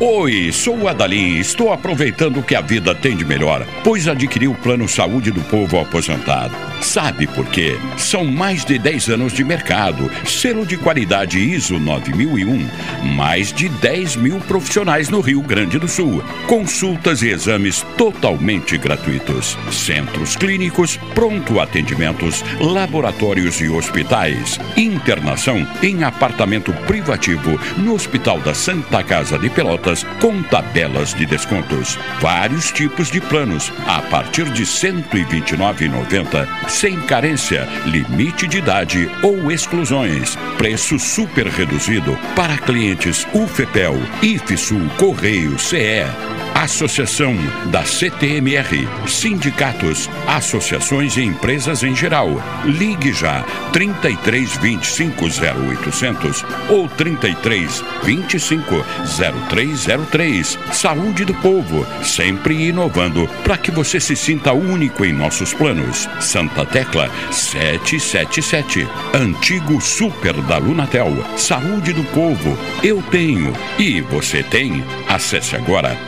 Oi, sou o Adalim estou aproveitando o que a vida tem de melhor, pois adquiri o Plano Saúde do Povo Aposentado. Sabe por quê? São mais de 10 anos de mercado, selo de qualidade ISO 9001, mais de 10 mil profissionais no Rio Grande do Sul, consultas e exames totalmente gratuitos, centros clínicos, pronto atendimentos, laboratórios e hospitais, internação em apartamento privativo no Hospital da Santa Casa de Pelotas com tabelas de descontos, vários tipos de planos a partir de R$ 129,90 sem carência, limite de idade ou exclusões. Preço super reduzido para clientes UFEPEL, IFSUL, Correio, CE. Associação da CTMR, sindicatos, associações e empresas em geral. Ligue já 33 25 0800 ou 33 25 0303. Saúde do povo, sempre inovando para que você se sinta único em nossos planos. Santa Tecla 777. Antigo Super da Lunatel. Saúde do povo, eu tenho e você tem. Acesse agora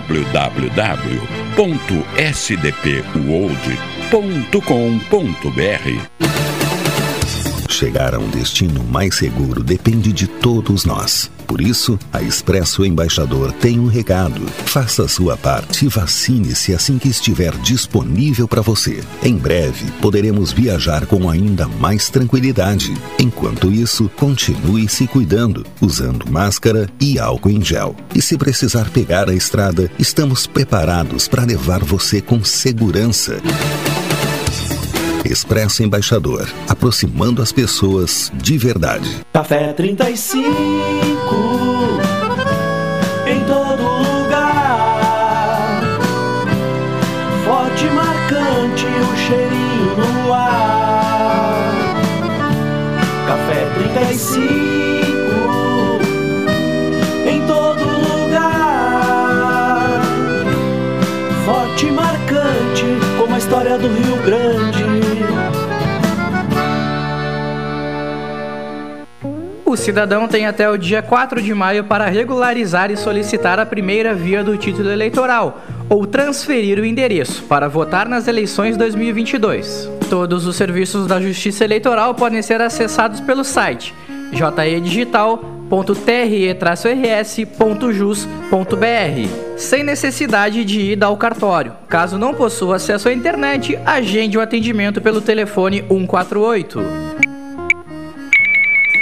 www.sdpworld.com.br. Chegar a um destino mais seguro depende de todos nós. Por isso, a Expresso Embaixador tem um recado. Faça a sua parte e vacine-se assim que estiver disponível para você. Em breve, poderemos viajar com ainda mais tranquilidade. Enquanto isso, continue se cuidando, usando máscara e álcool em gel. E se precisar pegar a estrada, estamos preparados para levar você com segurança. Expresso Embaixador, aproximando as pessoas de verdade. Café 35 em todo lugar. Forte e marcante o cheirinho no ar. Café 35 em todo lugar. Forte marcante como a história do Rio Grande. Cidadão tem até o dia 4 de maio para regularizar e solicitar a primeira via do título eleitoral ou transferir o endereço para votar nas eleições 2022. Todos os serviços da Justiça Eleitoral podem ser acessados pelo site jedigital.tre-rs.jus.br, sem necessidade de ida ao cartório. Caso não possua acesso à internet, agende o atendimento pelo telefone 148.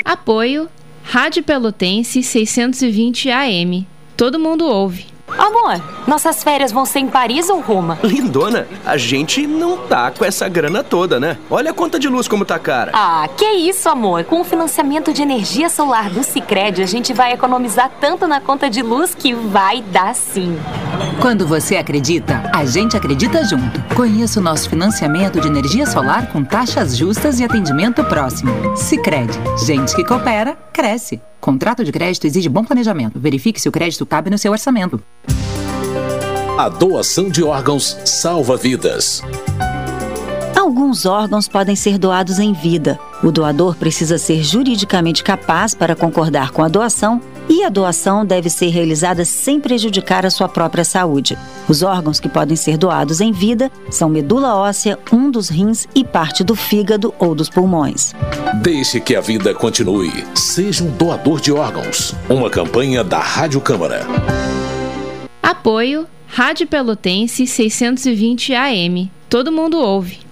Apoio Rádio Pelotense 620 AM. Todo mundo ouve. Amor, nossas férias vão ser em Paris ou Roma? Lindona, a gente não tá com essa grana toda, né? Olha a conta de luz como tá cara. Ah, que isso, amor. Com o financiamento de energia solar do Sicredi, a gente vai economizar tanto na conta de luz que vai dar sim. Quando você acredita, a gente acredita junto. Conheça o nosso financiamento de energia solar com taxas justas e atendimento próximo. Sicredi, gente que coopera, cresce. Contrato de crédito exige bom planejamento. Verifique se o crédito cabe no seu orçamento. A doação de órgãos salva vidas. Alguns órgãos podem ser doados em vida. O doador precisa ser juridicamente capaz para concordar com a doação e a doação deve ser realizada sem prejudicar a sua própria saúde. Os órgãos que podem ser doados em vida são medula óssea, um dos rins e parte do fígado ou dos pulmões. Deixe que a vida continue. Seja um doador de órgãos. Uma campanha da Rádio Câmara. Apoio Rádio Pelotense 620 AM. Todo mundo ouve.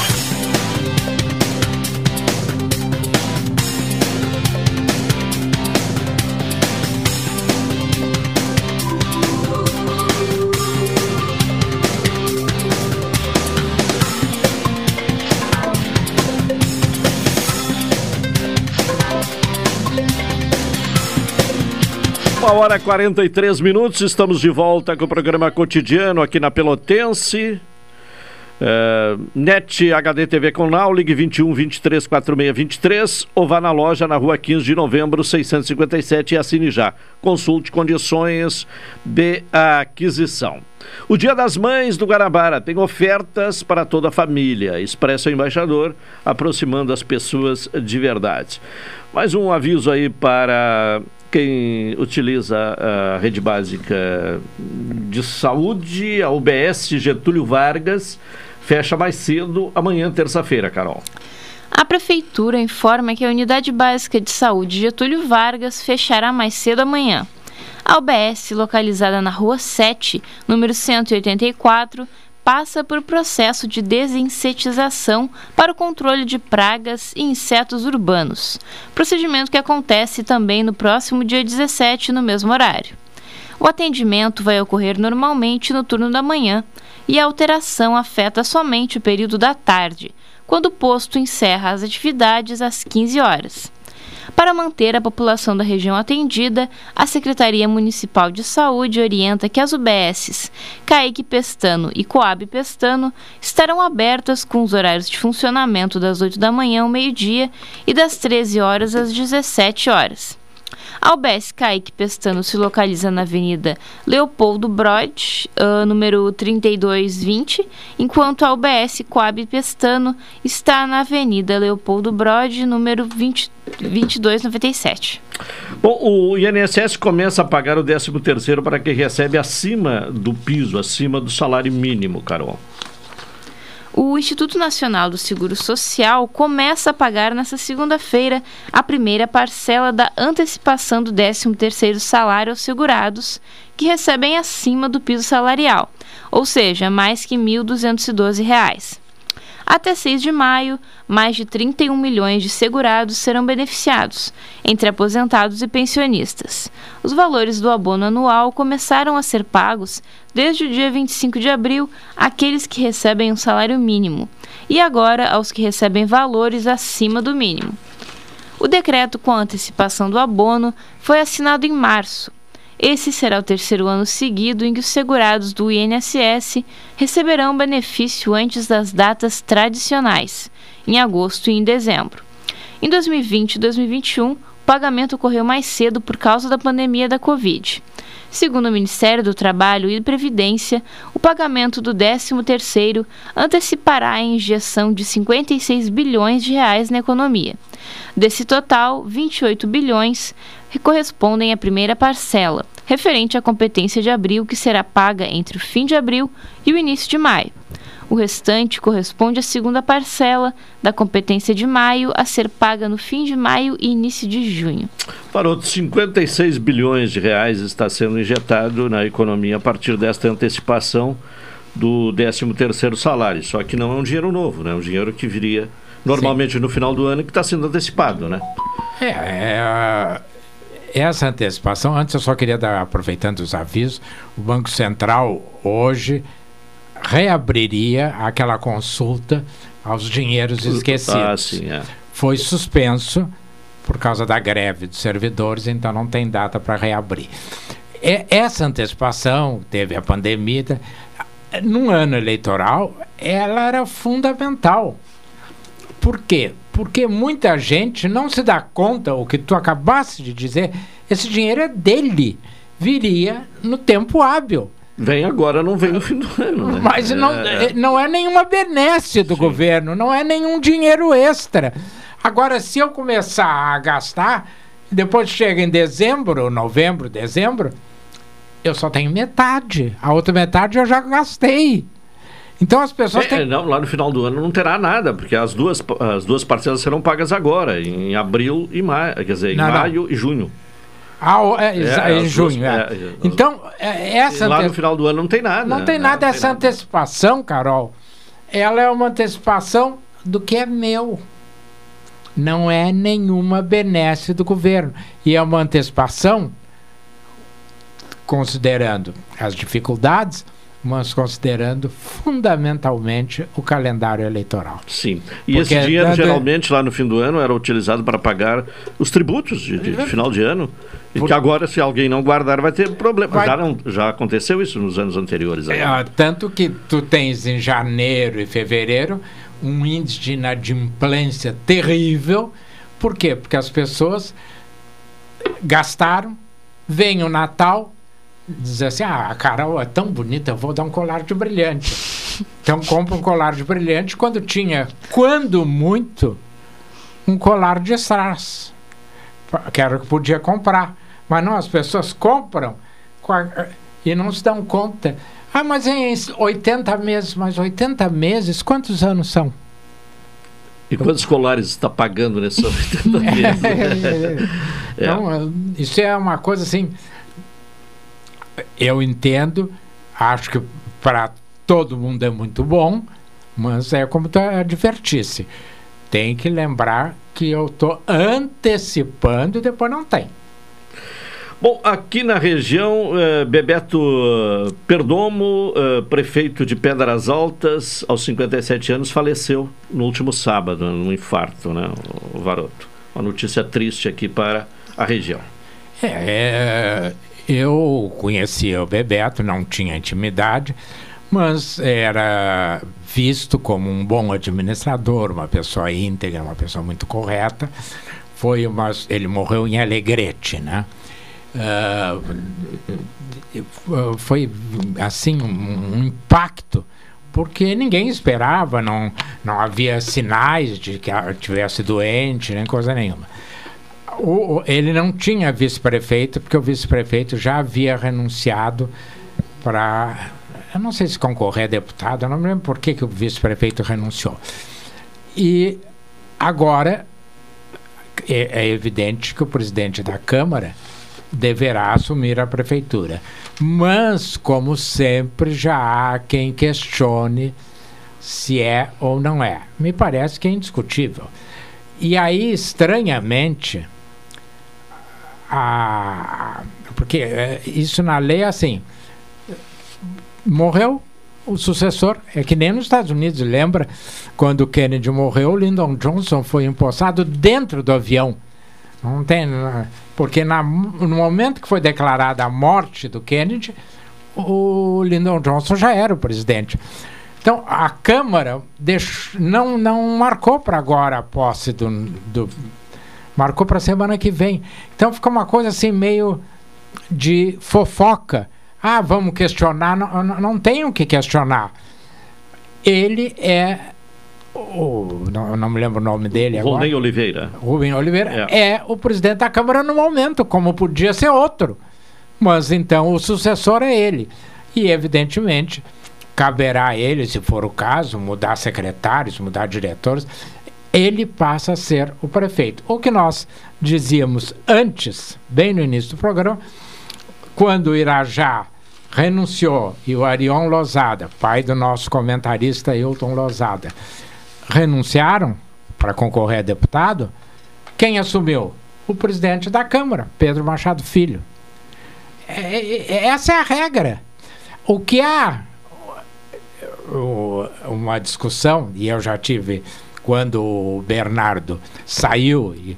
Uma hora e 43 minutos, estamos de volta com o programa cotidiano aqui na Pelotense. Uh, NET HD TV com Now, ligue 21 23 46 23 ou vá na loja na rua 15 de novembro 657 e assine já. Consulte condições de aquisição. O Dia das Mães do Guarabara tem ofertas para toda a família. Expresso Embaixador, aproximando as pessoas de verdade. Mais um aviso aí para quem utiliza a rede básica de saúde, a UBS Getúlio Vargas fecha mais cedo amanhã, terça-feira, Carol. A Prefeitura informa que a Unidade Básica de Saúde Getúlio Vargas fechará mais cedo amanhã. A UBS, localizada na Rua 7, número 184, passa por processo de desinsetização para o controle de pragas e insetos urbanos, procedimento que acontece também no próximo dia 17, no mesmo horário. O atendimento vai ocorrer normalmente no turno da manhã e a alteração afeta somente o período da tarde, quando o posto encerra as atividades às 15 horas. Para manter a população da região atendida, a Secretaria Municipal de Saúde orienta que as UBSs Caique Pestano e Coab Pestano estarão abertas com os horários de funcionamento das 8 da manhã ao meio-dia e das 13 horas às 17 horas. A UBS Kaique Pestano se localiza na Avenida Leopoldo Brod, uh, número 3220, enquanto a UBS Coab Pestano está na Avenida Leopoldo Brod, número 20, 2297. Bom, o INSS começa a pagar o 13º para quem recebe acima do piso, acima do salário mínimo, Carol. O Instituto Nacional do Seguro Social começa a pagar nesta segunda-feira a primeira parcela da antecipação do 13º salário aos segurados que recebem acima do piso salarial, ou seja, mais que R$ 1.212. Até 6 de maio, mais de 31 milhões de segurados serão beneficiados, entre aposentados e pensionistas. Os valores do abono anual começaram a ser pagos desde o dia 25 de abril àqueles que recebem um salário mínimo e agora aos que recebem valores acima do mínimo. O decreto com antecipação do abono foi assinado em março esse será o terceiro ano seguido em que os segurados do INSS receberão benefício antes das datas tradicionais, em agosto e em dezembro. Em 2020 e 2021, o pagamento ocorreu mais cedo por causa da pandemia da Covid. Segundo o Ministério do Trabalho e Previdência, o pagamento do 13º antecipará a injeção de 56 bilhões de reais na economia. Desse total, 28 bilhões correspondem à primeira parcela, referente à competência de abril, que será paga entre o fim de abril e o início de maio. O restante corresponde à segunda parcela da competência de maio, a ser paga no fim de maio e início de junho. Para outros 56 bilhões de reais está sendo injetado na economia a partir desta antecipação do 13º salário. Só que não é um dinheiro novo, né? é um dinheiro que viria normalmente Sim. no final do ano e que está sendo antecipado, né? É, é, essa antecipação, antes eu só queria dar, aproveitando os avisos, o Banco Central hoje reabriria aquela consulta aos dinheiros esquecidos. Ah, sim, é. Foi suspenso por causa da greve dos servidores, então não tem data para reabrir. E, essa antecipação, teve a pandemia, num ano eleitoral, ela era fundamental. Por quê? Porque muita gente não se dá conta, o que tu acabaste de dizer, esse dinheiro é dele. Viria no tempo hábil. Vem agora, não vem no fim do ano. Né? Mas não é, é, não é nenhuma benesse do Sim. governo, não é nenhum dinheiro extra. Agora, se eu começar a gastar, depois chega em dezembro, novembro, dezembro, eu só tenho metade. A outra metade eu já gastei. Então as pessoas é, têm... não, lá no final do ano não terá nada, porque as duas, as duas parcelas serão pagas agora, em abril e maio, quer dizer, em não, maio não. e junho. Ah, é, é, em junho, duas, é. é então, é, essa lá ante... no final do ano não tem nada. Não tem nada, não, essa tem antecipação, nada. Carol. Ela é uma antecipação do que é meu. Não é nenhuma benesse do governo. E é uma antecipação, considerando as dificuldades, mas considerando fundamentalmente o calendário eleitoral. Sim. E Porque esse dinheiro, dando- geralmente, lá no fim do ano, era utilizado para pagar os tributos de, de- de final de ano. E Por- que agora, se alguém não guardar, vai ter problema. Vai- Já, não- já aconteceu isso nos anos anteriores. É, tanto que tu tens em janeiro e fevereiro um índice de inadimplência terrível. Por quê? Porque as pessoas gastaram, vem o Natal, diz assim, ah, a Carol é tão bonita, eu vou dar um colar de brilhante. Então compra um colar de brilhante quando tinha, quando muito, um colar de strass, que era o que podia comprar. Mas não, as pessoas compram e não se dão conta. Ah, mas em 80 meses, mas 80 meses, quantos anos são? E quantos colares está pagando nesses [LAUGHS] 80 meses? [LAUGHS] É. Então, isso é uma coisa assim. Eu entendo, acho que para todo mundo é muito bom, mas é como tu advertisse. Tem que lembrar que eu estou antecipando e depois não tem. Bom, aqui na região, eh, Bebeto Perdomo, eh, prefeito de Pedras Altas, aos 57 anos, faleceu no último sábado, num infarto, né, o Varoto. Uma notícia triste aqui para a região. É, eu conhecia o Bebeto, não tinha intimidade, mas era visto como um bom administrador, uma pessoa íntegra, uma pessoa muito correta. Foi uma, ele morreu em Alegrete, né? Ah, foi assim um, um impacto porque ninguém esperava, não, não havia sinais de que tivesse doente, nem coisa nenhuma. O- ele não tinha vice-prefeito, porque o vice-prefeito já havia renunciado para. Eu não sei se concorrer a deputado, eu não me lembro por que, que o vice-prefeito renunciou. E agora é, é evidente que o presidente da Câmara deverá assumir a prefeitura. Mas, como sempre, já há quem questione se é ou não é. Me parece que é indiscutível. E aí, estranhamente, a, porque é, isso na lei é assim: morreu o sucessor, é que nem nos Estados Unidos, lembra? Quando Kennedy morreu, Lyndon Johnson foi empossado dentro do avião. Não tem. Porque na, no momento que foi declarada a morte do Kennedy, o Lyndon Johnson já era o presidente. Então, a Câmara deix- não, não marcou para agora a posse do. do marcou para a semana que vem. Então, fica uma coisa assim, meio de fofoca. Ah, vamos questionar. Não, não, não tem o que questionar. Ele é. O, não, não me lembro o nome dele agora. Rondem Oliveira. Rubem Oliveira é. o presidente da Câmara no momento, como podia ser outro. Mas então o sucessor é ele. E, evidentemente, caberá a ele, se for o caso, mudar secretários, mudar diretores. Ele passa a ser o prefeito. O que nós dizíamos antes, bem no início do programa, quando Irajá renunciou e o Arion Lozada, pai do nosso comentarista Hilton Lozada, renunciaram para concorrer a deputado, quem assumiu? O presidente da Câmara, Pedro Machado Filho. É- é- essa é a regra. O que há uma discussão, e eu já tive quando o Bernardo saiu e,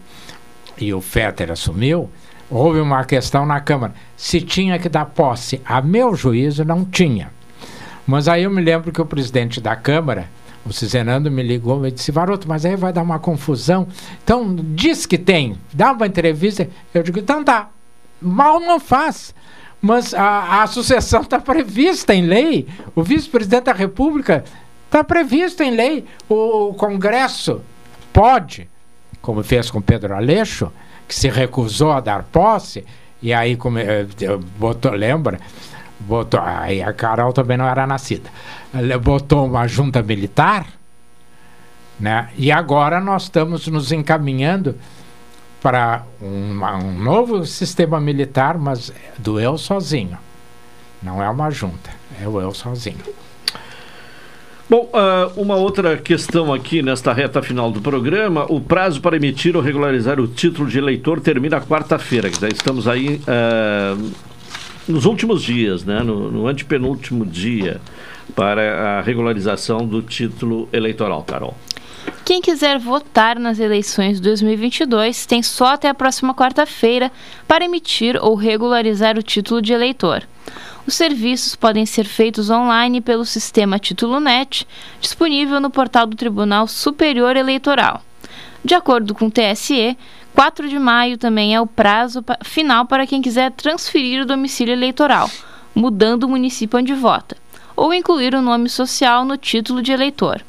e o Fetter assumiu, houve uma questão na Câmara. Se tinha que dar posse, a meu juízo, não tinha. Mas aí eu me lembro que o presidente da Câmara, o Cizenando, me ligou e disse: Varoto, mas aí vai dar uma confusão. Então, diz que tem, dá uma entrevista. Eu digo: então tá, mal não faz. Mas a, a sucessão está prevista em lei. O vice-presidente da República está previsto em lei. O, o Congresso pode, como fez com Pedro Aleixo, que se recusou a dar posse, e aí como, eh, botou, lembra? Botou, aí a Carol também não era nascida. Botou uma junta militar, né? E agora nós estamos nos encaminhando para um, um novo sistema militar, mas do eu sozinho. Não é uma junta, é o eu sozinho. Bom, ah, uma outra questão aqui nesta reta final do programa: o prazo para emitir ou regularizar o título de eleitor termina quarta-feira. Já estamos aí ah, nos últimos dias, né, no, no antepenúltimo dia, para a regularização do título eleitoral, Carol. Quem quiser votar nas eleições de 2022 tem só até a próxima quarta-feira para emitir ou regularizar o título de eleitor. Os serviços podem ser feitos online pelo sistema Título Net, disponível no portal do Tribunal Superior Eleitoral. De acordo com o TSE, 4 de maio também é o prazo final para quem quiser transferir o domicílio eleitoral, mudando o município onde vota, ou incluir o nome social no título de eleitor.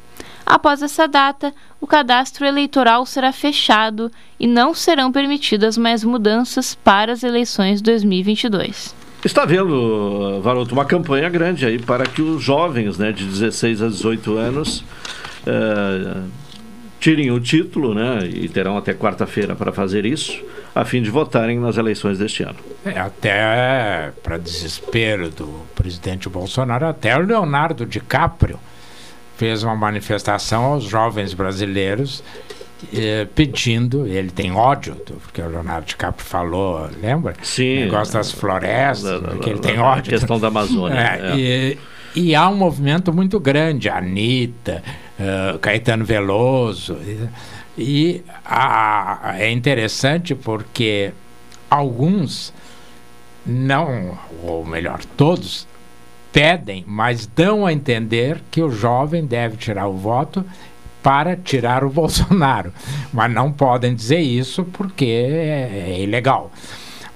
Após essa data, o cadastro eleitoral será fechado e não serão permitidas mais mudanças para as eleições 2022. Está vendo, Varoto, uma campanha grande aí para que os jovens né, de 16 a 18 anos uh, tirem o título, né, e terão até quarta-feira para fazer isso, a fim de votarem nas eleições deste ano. É, até para desespero do presidente Bolsonaro, até o Leonardo DiCaprio fez uma manifestação aos jovens brasileiros eh, pedindo, ele tem ódio, porque o Leonardo DiCaprio falou, lembra? Sim. Negócio das florestas, da, que ele tem ódio. A questão da Amazônia. É, é. E, e, há um movimento muito grande, Anitta, uh, Caetano Veloso. E, e a, é interessante porque alguns não, ou melhor, todos pedem, mas dão a entender que o jovem deve tirar o voto para tirar o [LAUGHS] Bolsonaro. Mas não podem dizer isso porque é, é ilegal.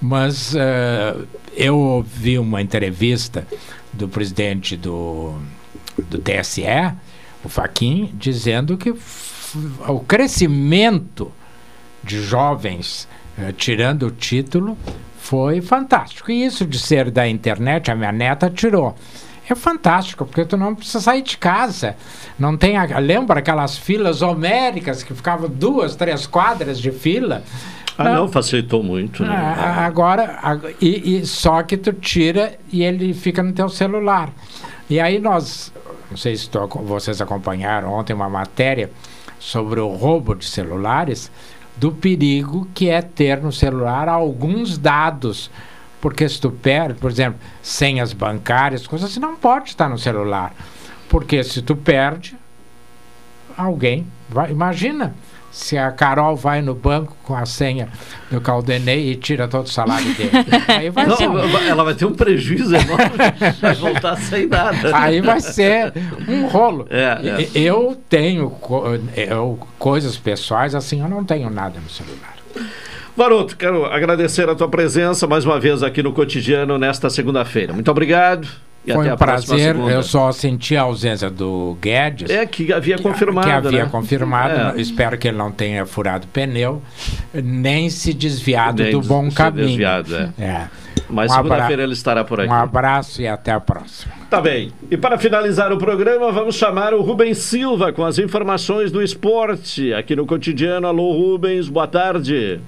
Mas uh, eu ouvi uma entrevista do presidente do, do TSE, o Faquin, dizendo que o crescimento de jovens uh, tirando o título foi fantástico. E isso de ser da internet, a minha neta tirou. É fantástico, porque tu não precisa sair de casa. Não tem. A, lembra aquelas filas homéricas que ficavam duas, três quadras de fila? Ah, não, não facilitou muito. Né? Ah, agora, e, e, só que tu tira e ele fica no teu celular. E aí nós, não sei se tu, vocês acompanharam ontem uma matéria sobre o roubo de celulares do perigo que é ter no celular alguns dados. Porque se tu perde, por exemplo, senhas bancárias, coisas assim, não pode estar no celular. Porque se tu perde, alguém vai. Imagina se a Carol vai no banco com a senha do Caldenei e tira todo o salário dele. [LAUGHS] Aí vai Não, ser. Ela vai ter um prejuízo enorme, [LAUGHS] vai voltar sem nada. Aí vai ser um rolo. É, é. Eu tenho eu, coisas pessoais, assim, eu não tenho nada no celular. Varoto, quero agradecer a tua presença mais uma vez aqui no Cotidiano nesta segunda-feira. Muito obrigado. E Foi um prazer, eu só senti a ausência do Guedes. É, que havia confirmado. Que havia né? confirmado. É. Espero que ele não tenha furado pneu, nem se desviado nem do bom caminho. Desviado, é. é. Mas um segunda-feira ele estará por aqui. Um abraço e até a próxima. Tá bem. E para finalizar o programa, vamos chamar o Rubens Silva com as informações do esporte aqui no cotidiano. Alô, Rubens, boa tarde.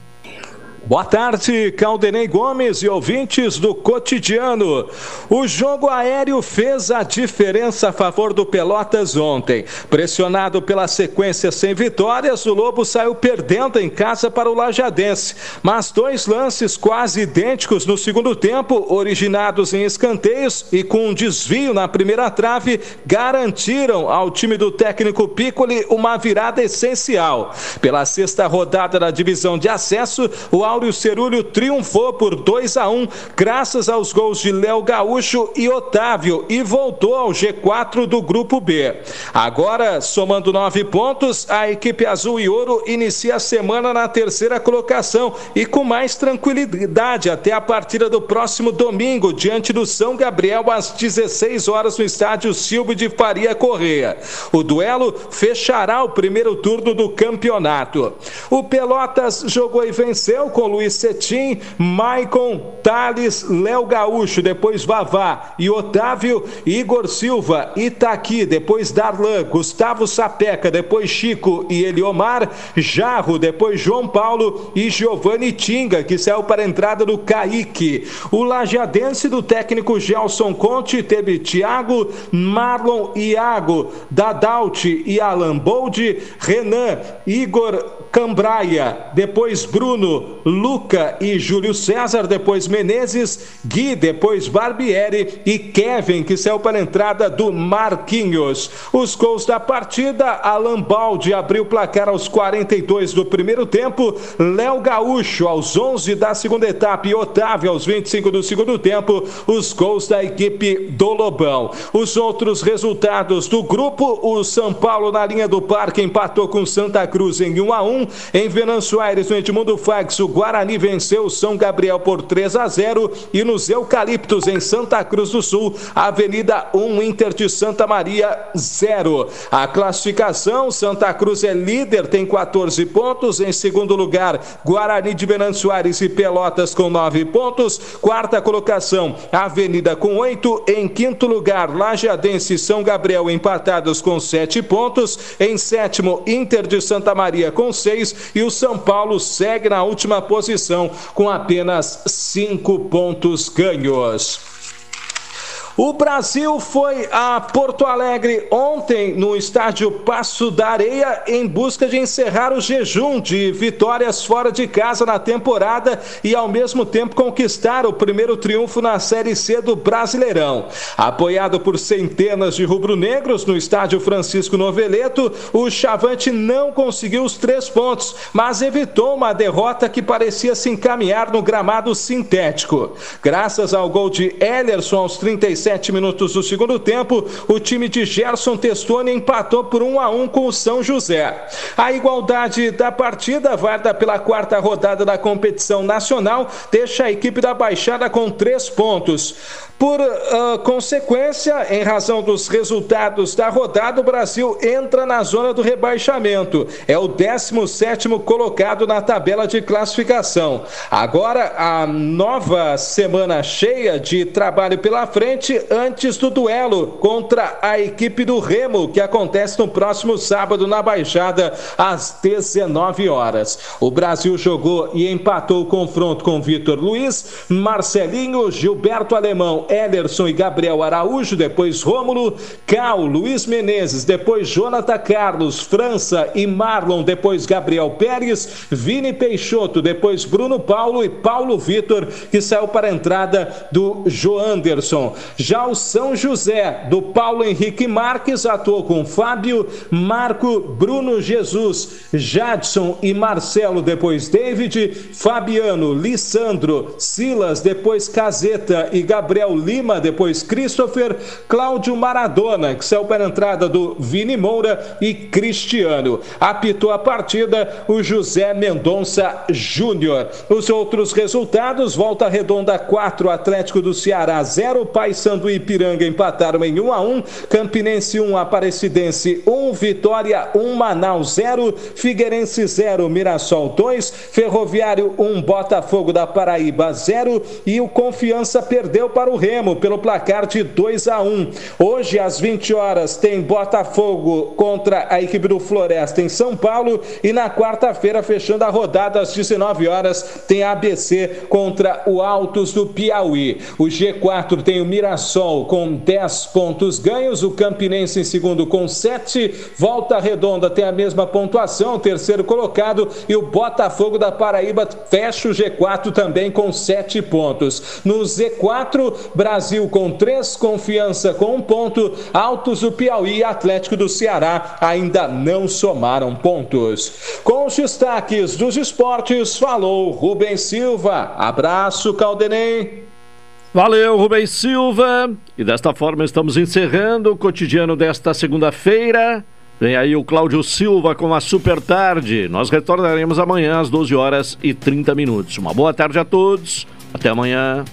Boa tarde, Caldenei Gomes e ouvintes do cotidiano. O jogo aéreo fez a diferença a favor do Pelotas ontem. Pressionado pela sequência sem vitórias, o Lobo saiu perdendo em casa para o Lajadense. Mas dois lances quase idênticos no segundo tempo, originados em escanteios e com um desvio na primeira trave, garantiram ao time do técnico Piccoli uma virada essencial. Pela sexta rodada da divisão de acesso, o Áureo Cerúlio triunfou por 2 a 1 graças aos gols de Léo Gaúcho e Otávio e voltou ao G4 do grupo B. Agora, somando nove pontos, a equipe azul e ouro inicia a semana na terceira colocação e com mais tranquilidade até a partida do próximo domingo diante do São Gabriel às 16 horas no estádio Silvio de Faria Correia. O duelo fechará o primeiro turno do campeonato. O Pelotas jogou e venceu com com Luiz Cetim, Maicon, Thales, Léo Gaúcho, depois Vavá e Otávio, Igor Silva, Itaqui, depois Darlan, Gustavo Sapeca, depois Chico e Eliomar, Jarro, depois João Paulo e Giovanni Tinga, que saiu para a entrada do Kaique. O lajadense do técnico Gelson Conte teve Thiago, Marlon Iago, Dadalt e Alan Boldi, Renan, Igor Cambraia, depois Bruno, Luca e Júlio César, depois Menezes, Gui, depois Barbieri e Kevin, que saiu para a entrada do Marquinhos. Os gols da partida, Alan Balde abriu o placar aos 42 do primeiro tempo, Léo Gaúcho aos 11 da segunda etapa e Otávio aos 25 do segundo tempo, os gols da equipe do Lobão. Os outros resultados do grupo, o São Paulo na linha do parque empatou com Santa Cruz em 1 a 1 em Venâncio Aires, no Edmundo Fax, o Guarani venceu o São Gabriel por 3 a 0 e nos Eucaliptos, em Santa Cruz do Sul, Avenida 1 Inter de Santa Maria 0. A classificação, Santa Cruz é líder, tem 14 pontos. Em segundo lugar, Guarani de Venâncio Aires e Pelotas com 9 pontos. Quarta colocação, Avenida com 8. Em quinto lugar, Lajadense e São Gabriel empatados com 7 pontos. Em sétimo, Inter de Santa Maria com 6 e o São Paulo segue na última posição com apenas cinco pontos ganhos. O Brasil foi a Porto Alegre ontem no estádio Passo da Areia em busca de encerrar o jejum de vitórias fora de casa na temporada e ao mesmo tempo conquistar o primeiro triunfo na Série C do Brasileirão. Apoiado por centenas de rubro-negros no estádio Francisco Noveleto, o Chavante não conseguiu os três pontos, mas evitou uma derrota que parecia se encaminhar no gramado sintético. Graças ao gol de Ellerson aos 36 37 minutos do segundo tempo, o time de Gerson Testoni empatou por 1 a 1 com o São José. A igualdade da partida, válida pela quarta rodada da competição nacional, deixa a equipe da Baixada com três pontos. Por uh, consequência, em razão dos resultados da rodada, o Brasil entra na zona do rebaixamento. É o 17 colocado na tabela de classificação. Agora, a nova semana cheia de trabalho pela frente antes do duelo contra a equipe do Remo, que acontece no próximo sábado na Baixada, às 19 horas. O Brasil jogou e empatou o confronto com Vitor Luiz, Marcelinho, Gilberto Alemão, Ederson e Gabriel Araújo, depois Rômulo, Cal, Luiz Menezes, depois Jonathan Carlos, França e Marlon, depois Gabriel Pérez, Vini Peixoto, depois Bruno Paulo e Paulo Vitor, que saiu para a entrada do Joanderson. Já o São José, do Paulo Henrique Marques, atuou com Fábio, Marco, Bruno Jesus, Jadson e Marcelo, depois David, Fabiano, Lissandro, Silas, depois Caseta e Gabriel Lima, depois Christopher, Cláudio Maradona, que saiu para a entrada do Vini Moura e Cristiano. Apitou a partida o José Mendonça Júnior. Os outros resultados, Volta Redonda 4, Atlético do Ceará 0, Paysandu e Ipiranga empataram em 1 a 1, Campinense 1, Aparecidense 1, Vitória 1, Manaus 0, Figueirense 0, Mirassol 2, Ferroviário 1, Botafogo da Paraíba 0 e o Confiança perdeu para o Remo pelo placar de 2 a 1. Hoje às 20 horas tem Botafogo contra a equipe do Floresta em São Paulo e na quarta-feira fechando a rodada às 19 horas tem ABC contra o Altos do Piauí. O G4 tem o Mirassol com 10 pontos ganhos, o Campinense em segundo com 7, Volta Redonda tem a mesma pontuação, terceiro colocado e o Botafogo da Paraíba fecha o G4 também com 7 pontos. No Z4, Brasil com três, Confiança com um ponto, Altos do Piauí e Atlético do Ceará ainda não somaram pontos. Com os destaques dos esportes, falou Rubem Silva. Abraço, Caldenei. Valeu, Rubem Silva. E desta forma estamos encerrando o cotidiano desta segunda-feira. Vem aí o Cláudio Silva com a super tarde. Nós retornaremos amanhã às 12 horas e 30 minutos. Uma boa tarde a todos. Até amanhã.